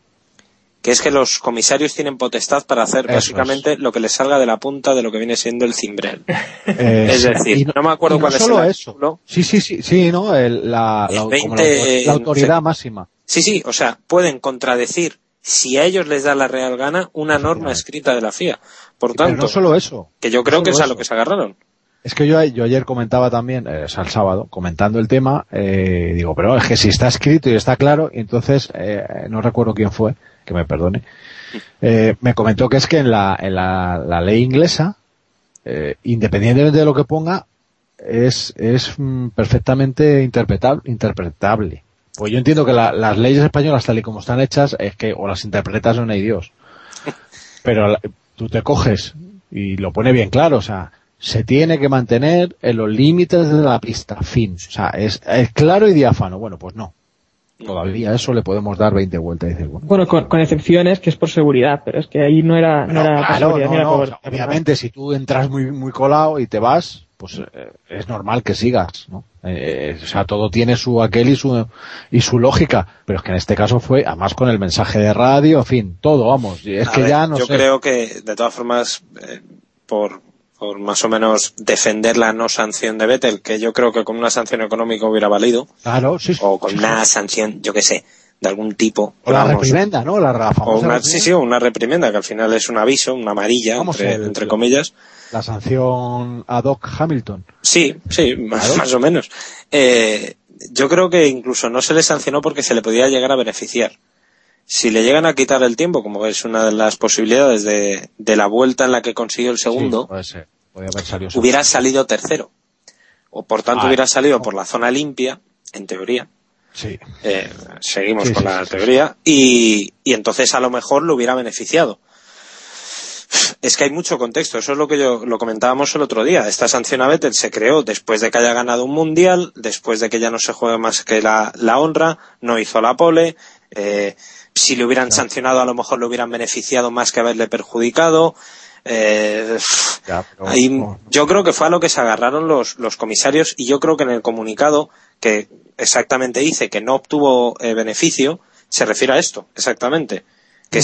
que es que los comisarios tienen potestad para hacer básicamente lo que les salga de la punta de lo que viene siendo el cimbrel. Eh, es decir, no, me acuerdo cuál es el eso. Sí, sí, sí, sí, ¿no? la, autoridad máxima. Sí, sí, o sea, pueden contradecir si a ellos les da la real gana una norma escrita de la FIA. Por tanto, no solo eso. Que yo creo que es a lo que se agarraron. Es que yo, yo ayer comentaba también, eh, el sábado, comentando el tema, eh, digo, pero es que si está escrito y está claro, y entonces, eh, no recuerdo quién fue, que me perdone, eh, me comentó que es que en la, en la, ley inglesa, eh, independientemente de lo que ponga, es, es mm, perfectamente interpretable, interpretable. Pues yo entiendo que las leyes españolas, tal y como están hechas, es que o las interpretas o no hay Dios. Pero tú te coges y lo pone bien claro, o sea, se tiene que mantener en los límites de la pista, fin. O sea, es, es claro y diáfano. Bueno, pues no. Todavía eso le podemos dar 20 vueltas. Y bueno, con, excepciones que es por seguridad, pero es que ahí no era, no, era obviamente, si tú entras muy, muy colado y te vas, pues eh, es normal que sigas, ¿no? Eh, o sea, todo tiene su aquel y su, y su lógica, pero es que en este caso fue, además con el mensaje de radio, en fin, todo, vamos, es que ya no Yo creo que, de todas formas, eh, por, por más o menos defender la no sanción de Vettel, que yo creo que con una sanción económica hubiera valido. Claro, sí, O con una sanción, yo qué sé, de algún tipo. O la reprimenda, ¿no? La. O una, sí, sí, una reprimenda, que al final es un aviso, una amarilla, entre, comillas. La sanción ad hoc Hamilton. Sí, sí, más, o menos. Eh, yo creo que incluso no se le sancionó porque se le podía llegar a beneficiar. Si le llegan a quitar el tiempo, como es una de las posibilidades de, de la vuelta en la que consiguió el segundo, hubiera salido tercero. O por tanto ah, hubiera salido por la zona limpia, en teoría. Sí. Eh, seguimos con la teoría. Y, y entonces a lo mejor lo hubiera beneficiado. Es que hay mucho contexto, eso es lo que yo lo comentábamos el otro día. Esta sanción a Vettel se creó después de que haya ganado un mundial, después de que ya no se juegue más que la, la honra, no hizo la pole, eh, si le hubieran sancionado a lo mejor le hubieran beneficiado más que haberle perjudicado. Eh, yo creo que fue a lo que se agarraron los, los comisarios y yo creo que en el comunicado que exactamente dice que no obtuvo eh, beneficio se refiere a esto, exactamente. Que,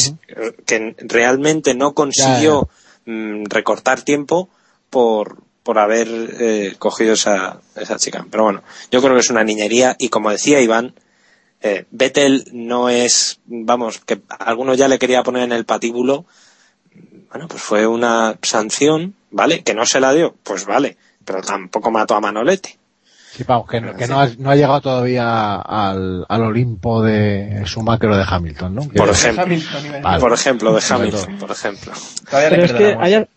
que realmente no consiguió mm, recortar tiempo por, por haber eh, cogido esa, esa chica. Pero bueno, yo creo que es una niñería y como decía Iván, eh, Vettel no es, vamos, que alguno ya le quería poner en el patíbulo. Bueno, pues fue una sanción, ¿vale? Que no se la dio, pues vale, pero tampoco mató a Manolete. Sí, vamos, que, no, ha, llegado todavía al, Olimpo de su macro de Hamilton, ¿no? Por ejemplo, por ejemplo, de Hamilton, por ejemplo. Pero es que haya,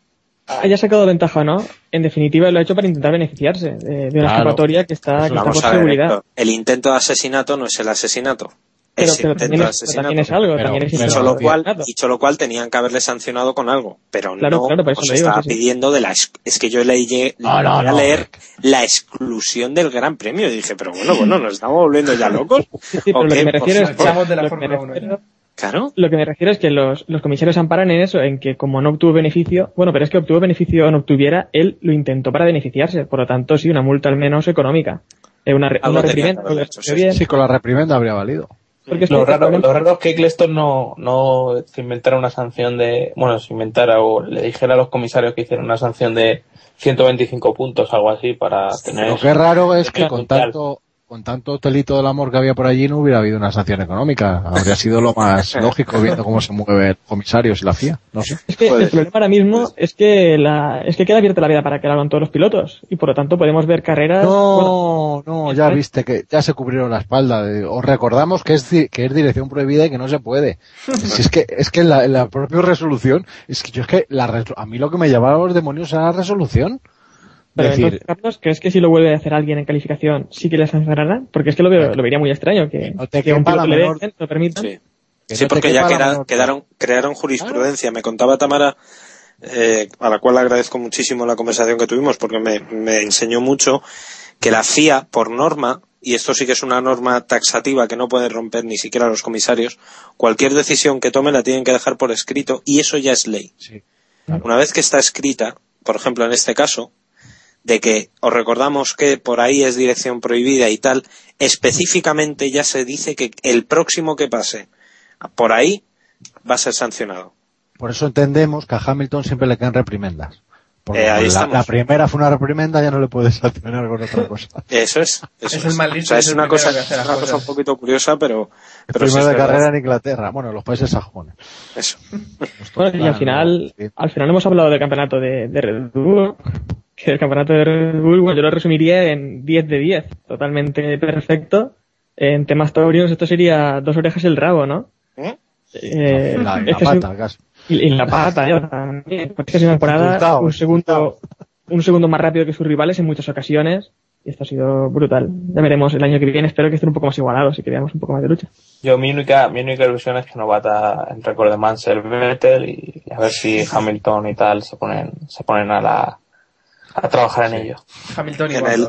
haya sacado ventaja no, en definitiva lo ha hecho para intentar beneficiarse de, una escapatoria que está, que está por seguridad. el intento de asesinato no es el asesinato. Pero, pero también, es, también, es, algo, también es dicho lo cual, dicho lo cual tenían que haberle sancionado con algo, pero no claro, os estaba pidiendo de la es que yo leí no, no, a leer la exclusión del Gran Premio y dije, pero bueno, bueno, nos estamos volviendo ya locos. Sí, sí, pero lo que me refiero es de la Fórmula 1. Claro. Lo que me refiero es que los, los comisarios amparan en eso, en que como no obtuvo beneficio, bueno, pero es que obtuvo beneficio o no obtuviera, él lo intentó para beneficiarse. Por lo tanto, sí, una multa al menos económica. Eh, una, una reprimenda. sí. con la reprimenda habría valido. Porque lo, raro, lo raro es que Eccleston no, no se inventara una sanción de, bueno, se inventara o le dijera a los comisarios que hicieran una sanción de 125 puntos, algo así, para tener... Lo que es raro es que con tanto, con tanto telito del amor que había por allí no hubiera habido una sanción económica. Habría sido lo más lógico viendo cómo se mueve el comisario y la FIA. No sé. Es que el problema ahora mismo es que la, es que queda abierta la vida para que lo hagan todos los pilotos y por lo tanto podemos ver carreras. No, no, ya viste que ya se cubrieron la espalda. Os recordamos que es, que es dirección prohibida y que no se puede. si es que, es que la, la propia resolución, es que yo es que la, a mí lo que me llevaba a los demonios era la resolución. Pero decir, Carlos, ¿crees que si lo vuelve a hacer alguien en calificación sí que le sancionarán? Porque es que lo, veo, lo vería muy extraño que, no te que un piloto le den, lo permitan. Sí, sí porque ya quedaron, crearon jurisprudencia. Me contaba Tamara, eh, a la cual agradezco muchísimo la conversación que tuvimos porque me, me enseñó mucho que la FIA, por norma, y esto sí que es una norma taxativa que no puede romper ni siquiera los comisarios, cualquier decisión que tome la tienen que dejar por escrito y eso ya es ley. Una vez que está escrita, por ejemplo en este caso, de que os recordamos que por ahí es dirección prohibida y tal, específicamente ya se dice que el próximo que pase por ahí va a ser sancionado. Por eso entendemos que a Hamilton siempre le quedan reprimendas. Porque eh, la, primera fue una reprimenda, ya no le puedes sancionar con otra cosa. Eso es. Eso es, es. una, cosa, una cosa un poquito curiosa, pero. pero primero de carrera en Inglaterra, bueno, los países sajones. Eso. bueno, y al final, al final hemos hablado del campeonato de, de Red Bull que el campeonato de Red Bull, bueno, yo lo resumiría en 10 de 10, totalmente perfecto. En temas taurinos esto sería dos orejas y el rabo, ¿no? ¿Eh? eh la, la pata, Y, la pata, yo también. Porque es una temporada un segundo, un segundo más rápido que sus rivales en muchas ocasiones. Y esto ha sido brutal. Ya veremos el año que viene. Espero que estén un poco más igualados y que veamos un poco más de lucha. Yo, mi única, mi única ilusión es que no bata el récord de Mansell Vettel y a ver si Hamilton y tal se ponen, se ponen a la, a trabajar en ello. Hamilton y en el,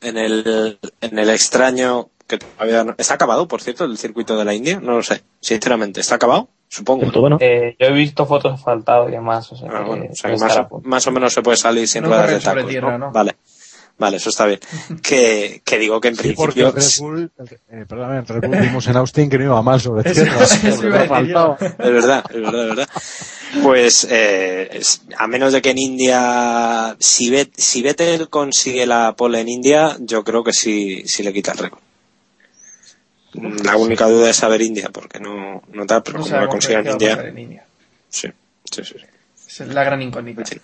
en el, en el extraño que todavía no, está acabado, por cierto, el circuito de la India, no lo sé, sinceramente, ¿está acabado? Supongo. Eh, yo he visto fotos asfaltadas y demás, o sea, ah, más, o menos se puede salir sin ruedas de tacos, ¿no? Vale. Vale, eso está bien. Que, que digo que en principio. Porque Red Bull, eh, perdón, en Red Bull vimos en Austin que no iba mal sobre tierra. Es, es, verdad, es verdad, es verdad, Pues, eh, a menos de que en India, si, Bet, si Vettel consigue la pole en India, yo creo que sí, sí le quita el récord. La única duda es saber India, porque no, no tal, pero no como la consigue en India. En India. Sí, sí, sí, Es la gran incógnita. Sí.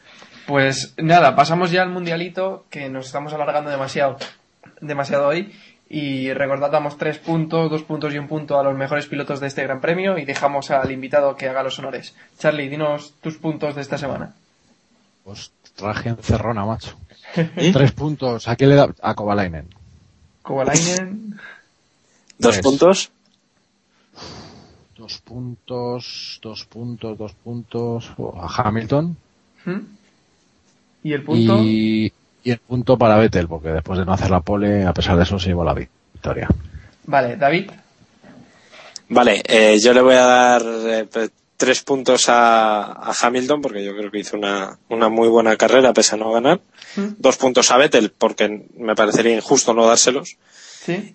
Pues nada, pasamos ya al mundialito, que nos estamos alargando demasiado, demasiado hoy. Y recordamos tres puntos, dos puntos y un punto a los mejores pilotos de este Gran Premio y dejamos al invitado que haga los honores. Charlie, dinos tus puntos de esta semana. Pues traje encerrona, macho. Tres puntos. ¿A quién le da? A Kovalainen. Kovalainen. ¿Dos puntos? Dos puntos, dos puntos, dos puntos. A Hamilton. ¿Mm? ¿Y el punto? Y, el punto para Vettel, porque después de no hacer la pole, a pesar de eso, se llevó la victoria. Vale, David. Vale, eh, yo le voy a dar eh, tres puntos a, Hamilton, porque yo creo que hizo una, una muy buena carrera, pese a no ganar. ¿Mm? Dos puntos a Vettel, porque me parecería injusto no dárselos.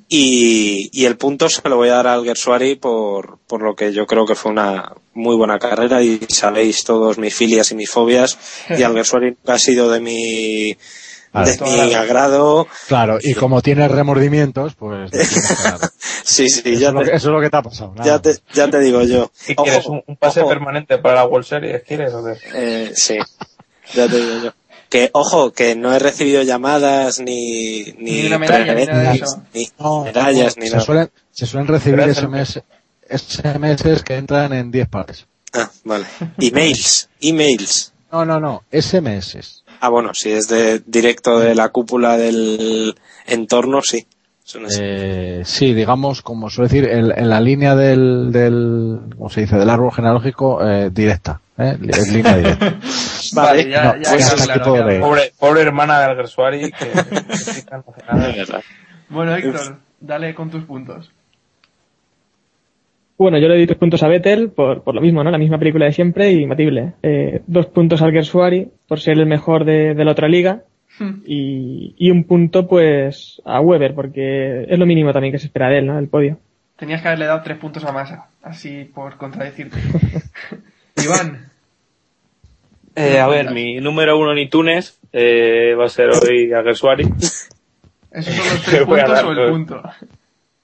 Y, el punto se lo voy a dar al Gersuari por, por lo que yo creo que fue una muy buena carrera y sabéis todos mis filias y mis fobias y al Gersuari ha sido de mi de mi agrado. Claro, y como tienes remordimientos, pues... sí, sí, eso, ya es lo que te ha pasado. Ya te, ya te digo yo. ¿Y quieres un, pase permanente para la World Series? ¿Quieres o qué? Eh, sí, ya te digo yo que ojo que no he recibido llamadas ni ni, ni, medalla, ni, ni medallas ni se suelen, se suelen recibir SMS, SMS que entran en 10 pares ah vale. Emails emails. No no no SMS ah bueno si es de directo de la cúpula del entorno sí eh, sí, digamos, como suele decir, en, en la línea del, del, ¿cómo se dice?, del árbol genealógico eh, directa, ¿eh? Es línea directa. vale, ya, ya, pobre, pobre hermana de Alguersuari que... bueno, Héctor, dale con tus puntos. Bueno, yo le di tres puntos a Vettel por, por lo mismo, ¿no? La misma película de siempre y imbatible. Eh, dos puntos a Alguersuari por ser el mejor de, de la otra liga Hmm. Y, un punto, pues, a Weber, porque es lo mínimo también que se espera de él, ¿no? El podio. Tenías que haberle dado tres puntos a Massa, así por contradecirte. Iván. Eh, a ver, mi número uno en iTunes eh, va a ser hoy Aguersuari. ¿Esos son los tres puntos o el punto?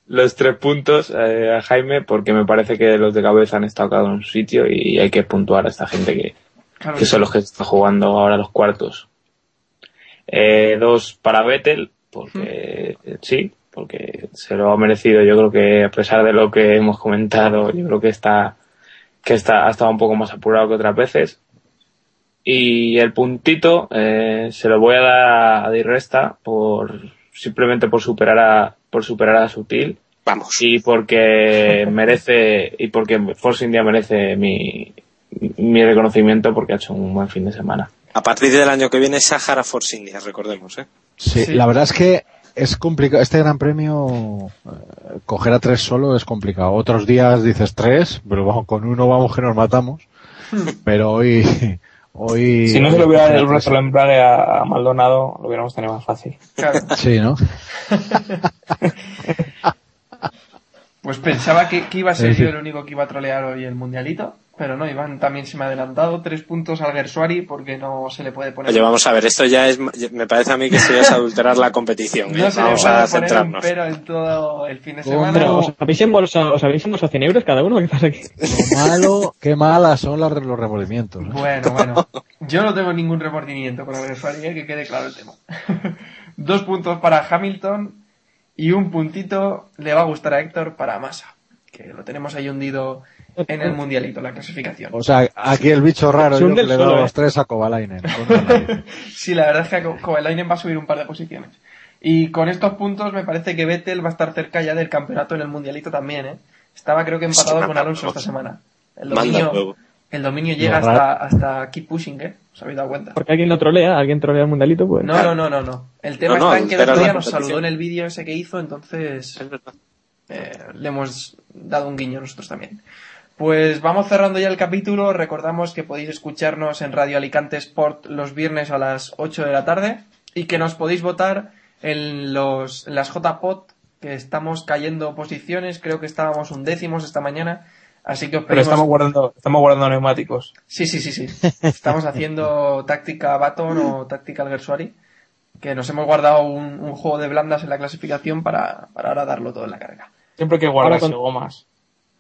Los tres puntos eh, a Jaime porque me parece que los de cabeza han estado cada uno en su sitio y hay que puntuar a esta gente que, que son los que están jugando ahora los cuartos. Eh, dos para Vettel, porque sí, porque se lo ha merecido. Yo creo que a pesar de lo que hemos comentado, yo creo que está, que está, ha estado un poco más apurado que otras veces. Y el puntito eh, se lo voy a dar a Di Resta por simplemente por superar a por superar a Sutil. Vamos. Y porque merece y porque Force India merece mi, mi reconocimiento porque ha hecho un buen fin de semana. A partir del año que viene Sahara Force India, recordemos, ¿eh? Sí, la verdad es que es complicado. Este Gran Premio, eh, coger a tres solo es complicado. Otros días dices tres, pero vamos, con uno vamos que nos matamos. Pero hoy, hoy. Si no se le hubiera dado el embrague a Maldonado, lo hubiéramos tenido más fácil. Claro. Sí, ¿no? Pues pensaba que, que iba a ser yo el único que iba a trolear hoy el mundialito. Pero no, Iván también se me ha adelantado. Tres puntos al Gersuari porque no se le puede poner. Oye, vamos a ver, esto ya es. Me parece a mí que esto ya es adulterar la competición. No ¿eh? se Vamos le puede a poner centrarnos. un pero en todo el fin de semana. ¿os habéis embolsado, os habéis embolsado 100 euros cada uno? ¿Qué pasa aquí? Lo malo, qué malas son las, los remordimientos. ¿eh? Bueno, bueno. Yo no tengo ningún remordimiento con el Gersuari, ¿eh? que quede claro el tema. Dos puntos para Hamilton y un puntito le va a gustar a Héctor para Massa, que lo tenemos ahí hundido en el mundialito, la clasificación. O sea, aquí el bicho raro, yo que le doy suelo, los ¿eh? tres a Kovalainen. Sí, la verdad es que Kovalainen va a subir un par de posiciones. Y con estos puntos me parece que Vettel va a estar cerca ya del campeonato en el mundialito también, ¿eh? Estaba creo que empatado Sí, con manda Alonso esta semana. El dominio, el dominio llega hasta, hasta Keep Pushing, ¿eh? ¿Os habéis dado cuenta? Porque alguien lo trolea, alguien trolea el mundialito, pues. No, no, no, no, no. El tema No, no, está en que el otro día nos saludó en el vídeo ese que hizo, entonces Es verdad. eh, le hemos dado un guiño nosotros también. Pues vamos cerrando ya el capítulo. Recordamos que podéis escucharnos en Radio Alicante Sport los viernes a las 8 de la tarde y que nos podéis votar en, los, en las JPOT, que estamos cayendo posiciones. Creo que estábamos undécimos esta mañana. Así que os Pero pedimos... estamos guardando, estamos guardando neumáticos. Sí, sí, sí, sí. Estamos haciendo táctica Baton o táctica Gersuari, que nos hemos guardado un, un juego de blandas en la clasificación para, para ahora darlo todo en la carrera. Siempre hay que guardarse con- gomas.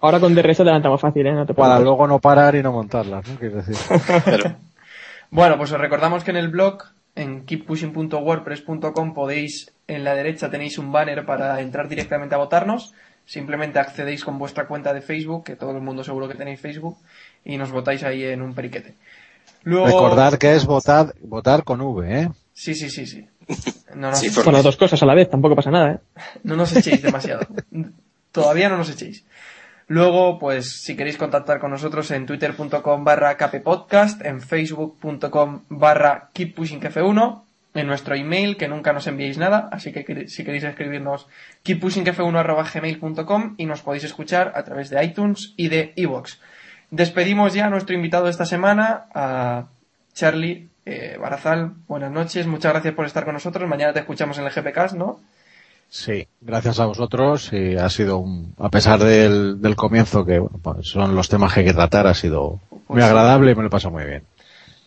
Ahora con DRS adelantamos fácil, ¿eh? No te Para luego no parar y no montarlas, ¿no? Quieres decir. Pero, Bueno, pues os recordamos que en el blog, en keeppushing.wordpress.com, podéis, en la derecha tenéis un banner para entrar directamente a votarnos. Simplemente accedéis con vuestra cuenta de Facebook, que todo el mundo seguro que tenéis Facebook, y nos votáis ahí en un periquete. Luego... Recordar que es votar, votar con V, ¿eh? Sí, sí, sí, sí. No nos, Sí, por- Con las dos cosas a la vez, tampoco pasa nada, ¿eh? no nos echéis demasiado. Todavía no nos echéis. Luego, pues, si queréis contactar con nosotros en twitter.com barra en facebook.com barra keeppushingf1, en nuestro email, que nunca nos enviéis nada, así que si queréis escribirnos keeppushingf1 arroba gmail.com y nos podéis escuchar a través de iTunes y de iVoox. Despedimos ya a nuestro invitado de esta semana, a Charlie eh, Barazal. Buenas noches, muchas gracias por estar con nosotros. Mañana te escuchamos en el GPcast, ¿no? Sí, gracias a vosotros y ha sido un, a pesar del, del comienzo que bueno, pues son los temas que hay que tratar, ha sido muy Pues agradable y me lo he pasado muy bien.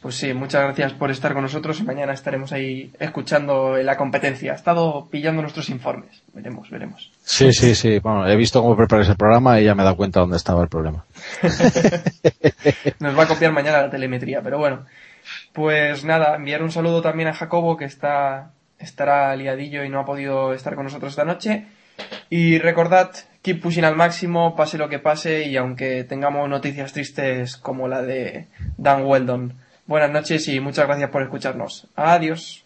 Pues sí, muchas gracias por estar con nosotros y mañana estaremos ahí escuchando la competencia. Ha estado pillando nuestros informes. Veremos, veremos. Sí, sí, sí. Bueno, he visto cómo preparáis el programa y ya me he dado cuenta dónde estaba el problema. Nos va a copiar mañana la telemetría, pero bueno. Pues nada, enviar un saludo también a Jacobo que está estará liadillo y no ha podido estar con nosotros esta noche. Y recordad, keep pushing al máximo, pase lo que pase y aunque tengamos noticias tristes como la de Dan Weldon. Buenas noches y muchas gracias por escucharnos. Adiós.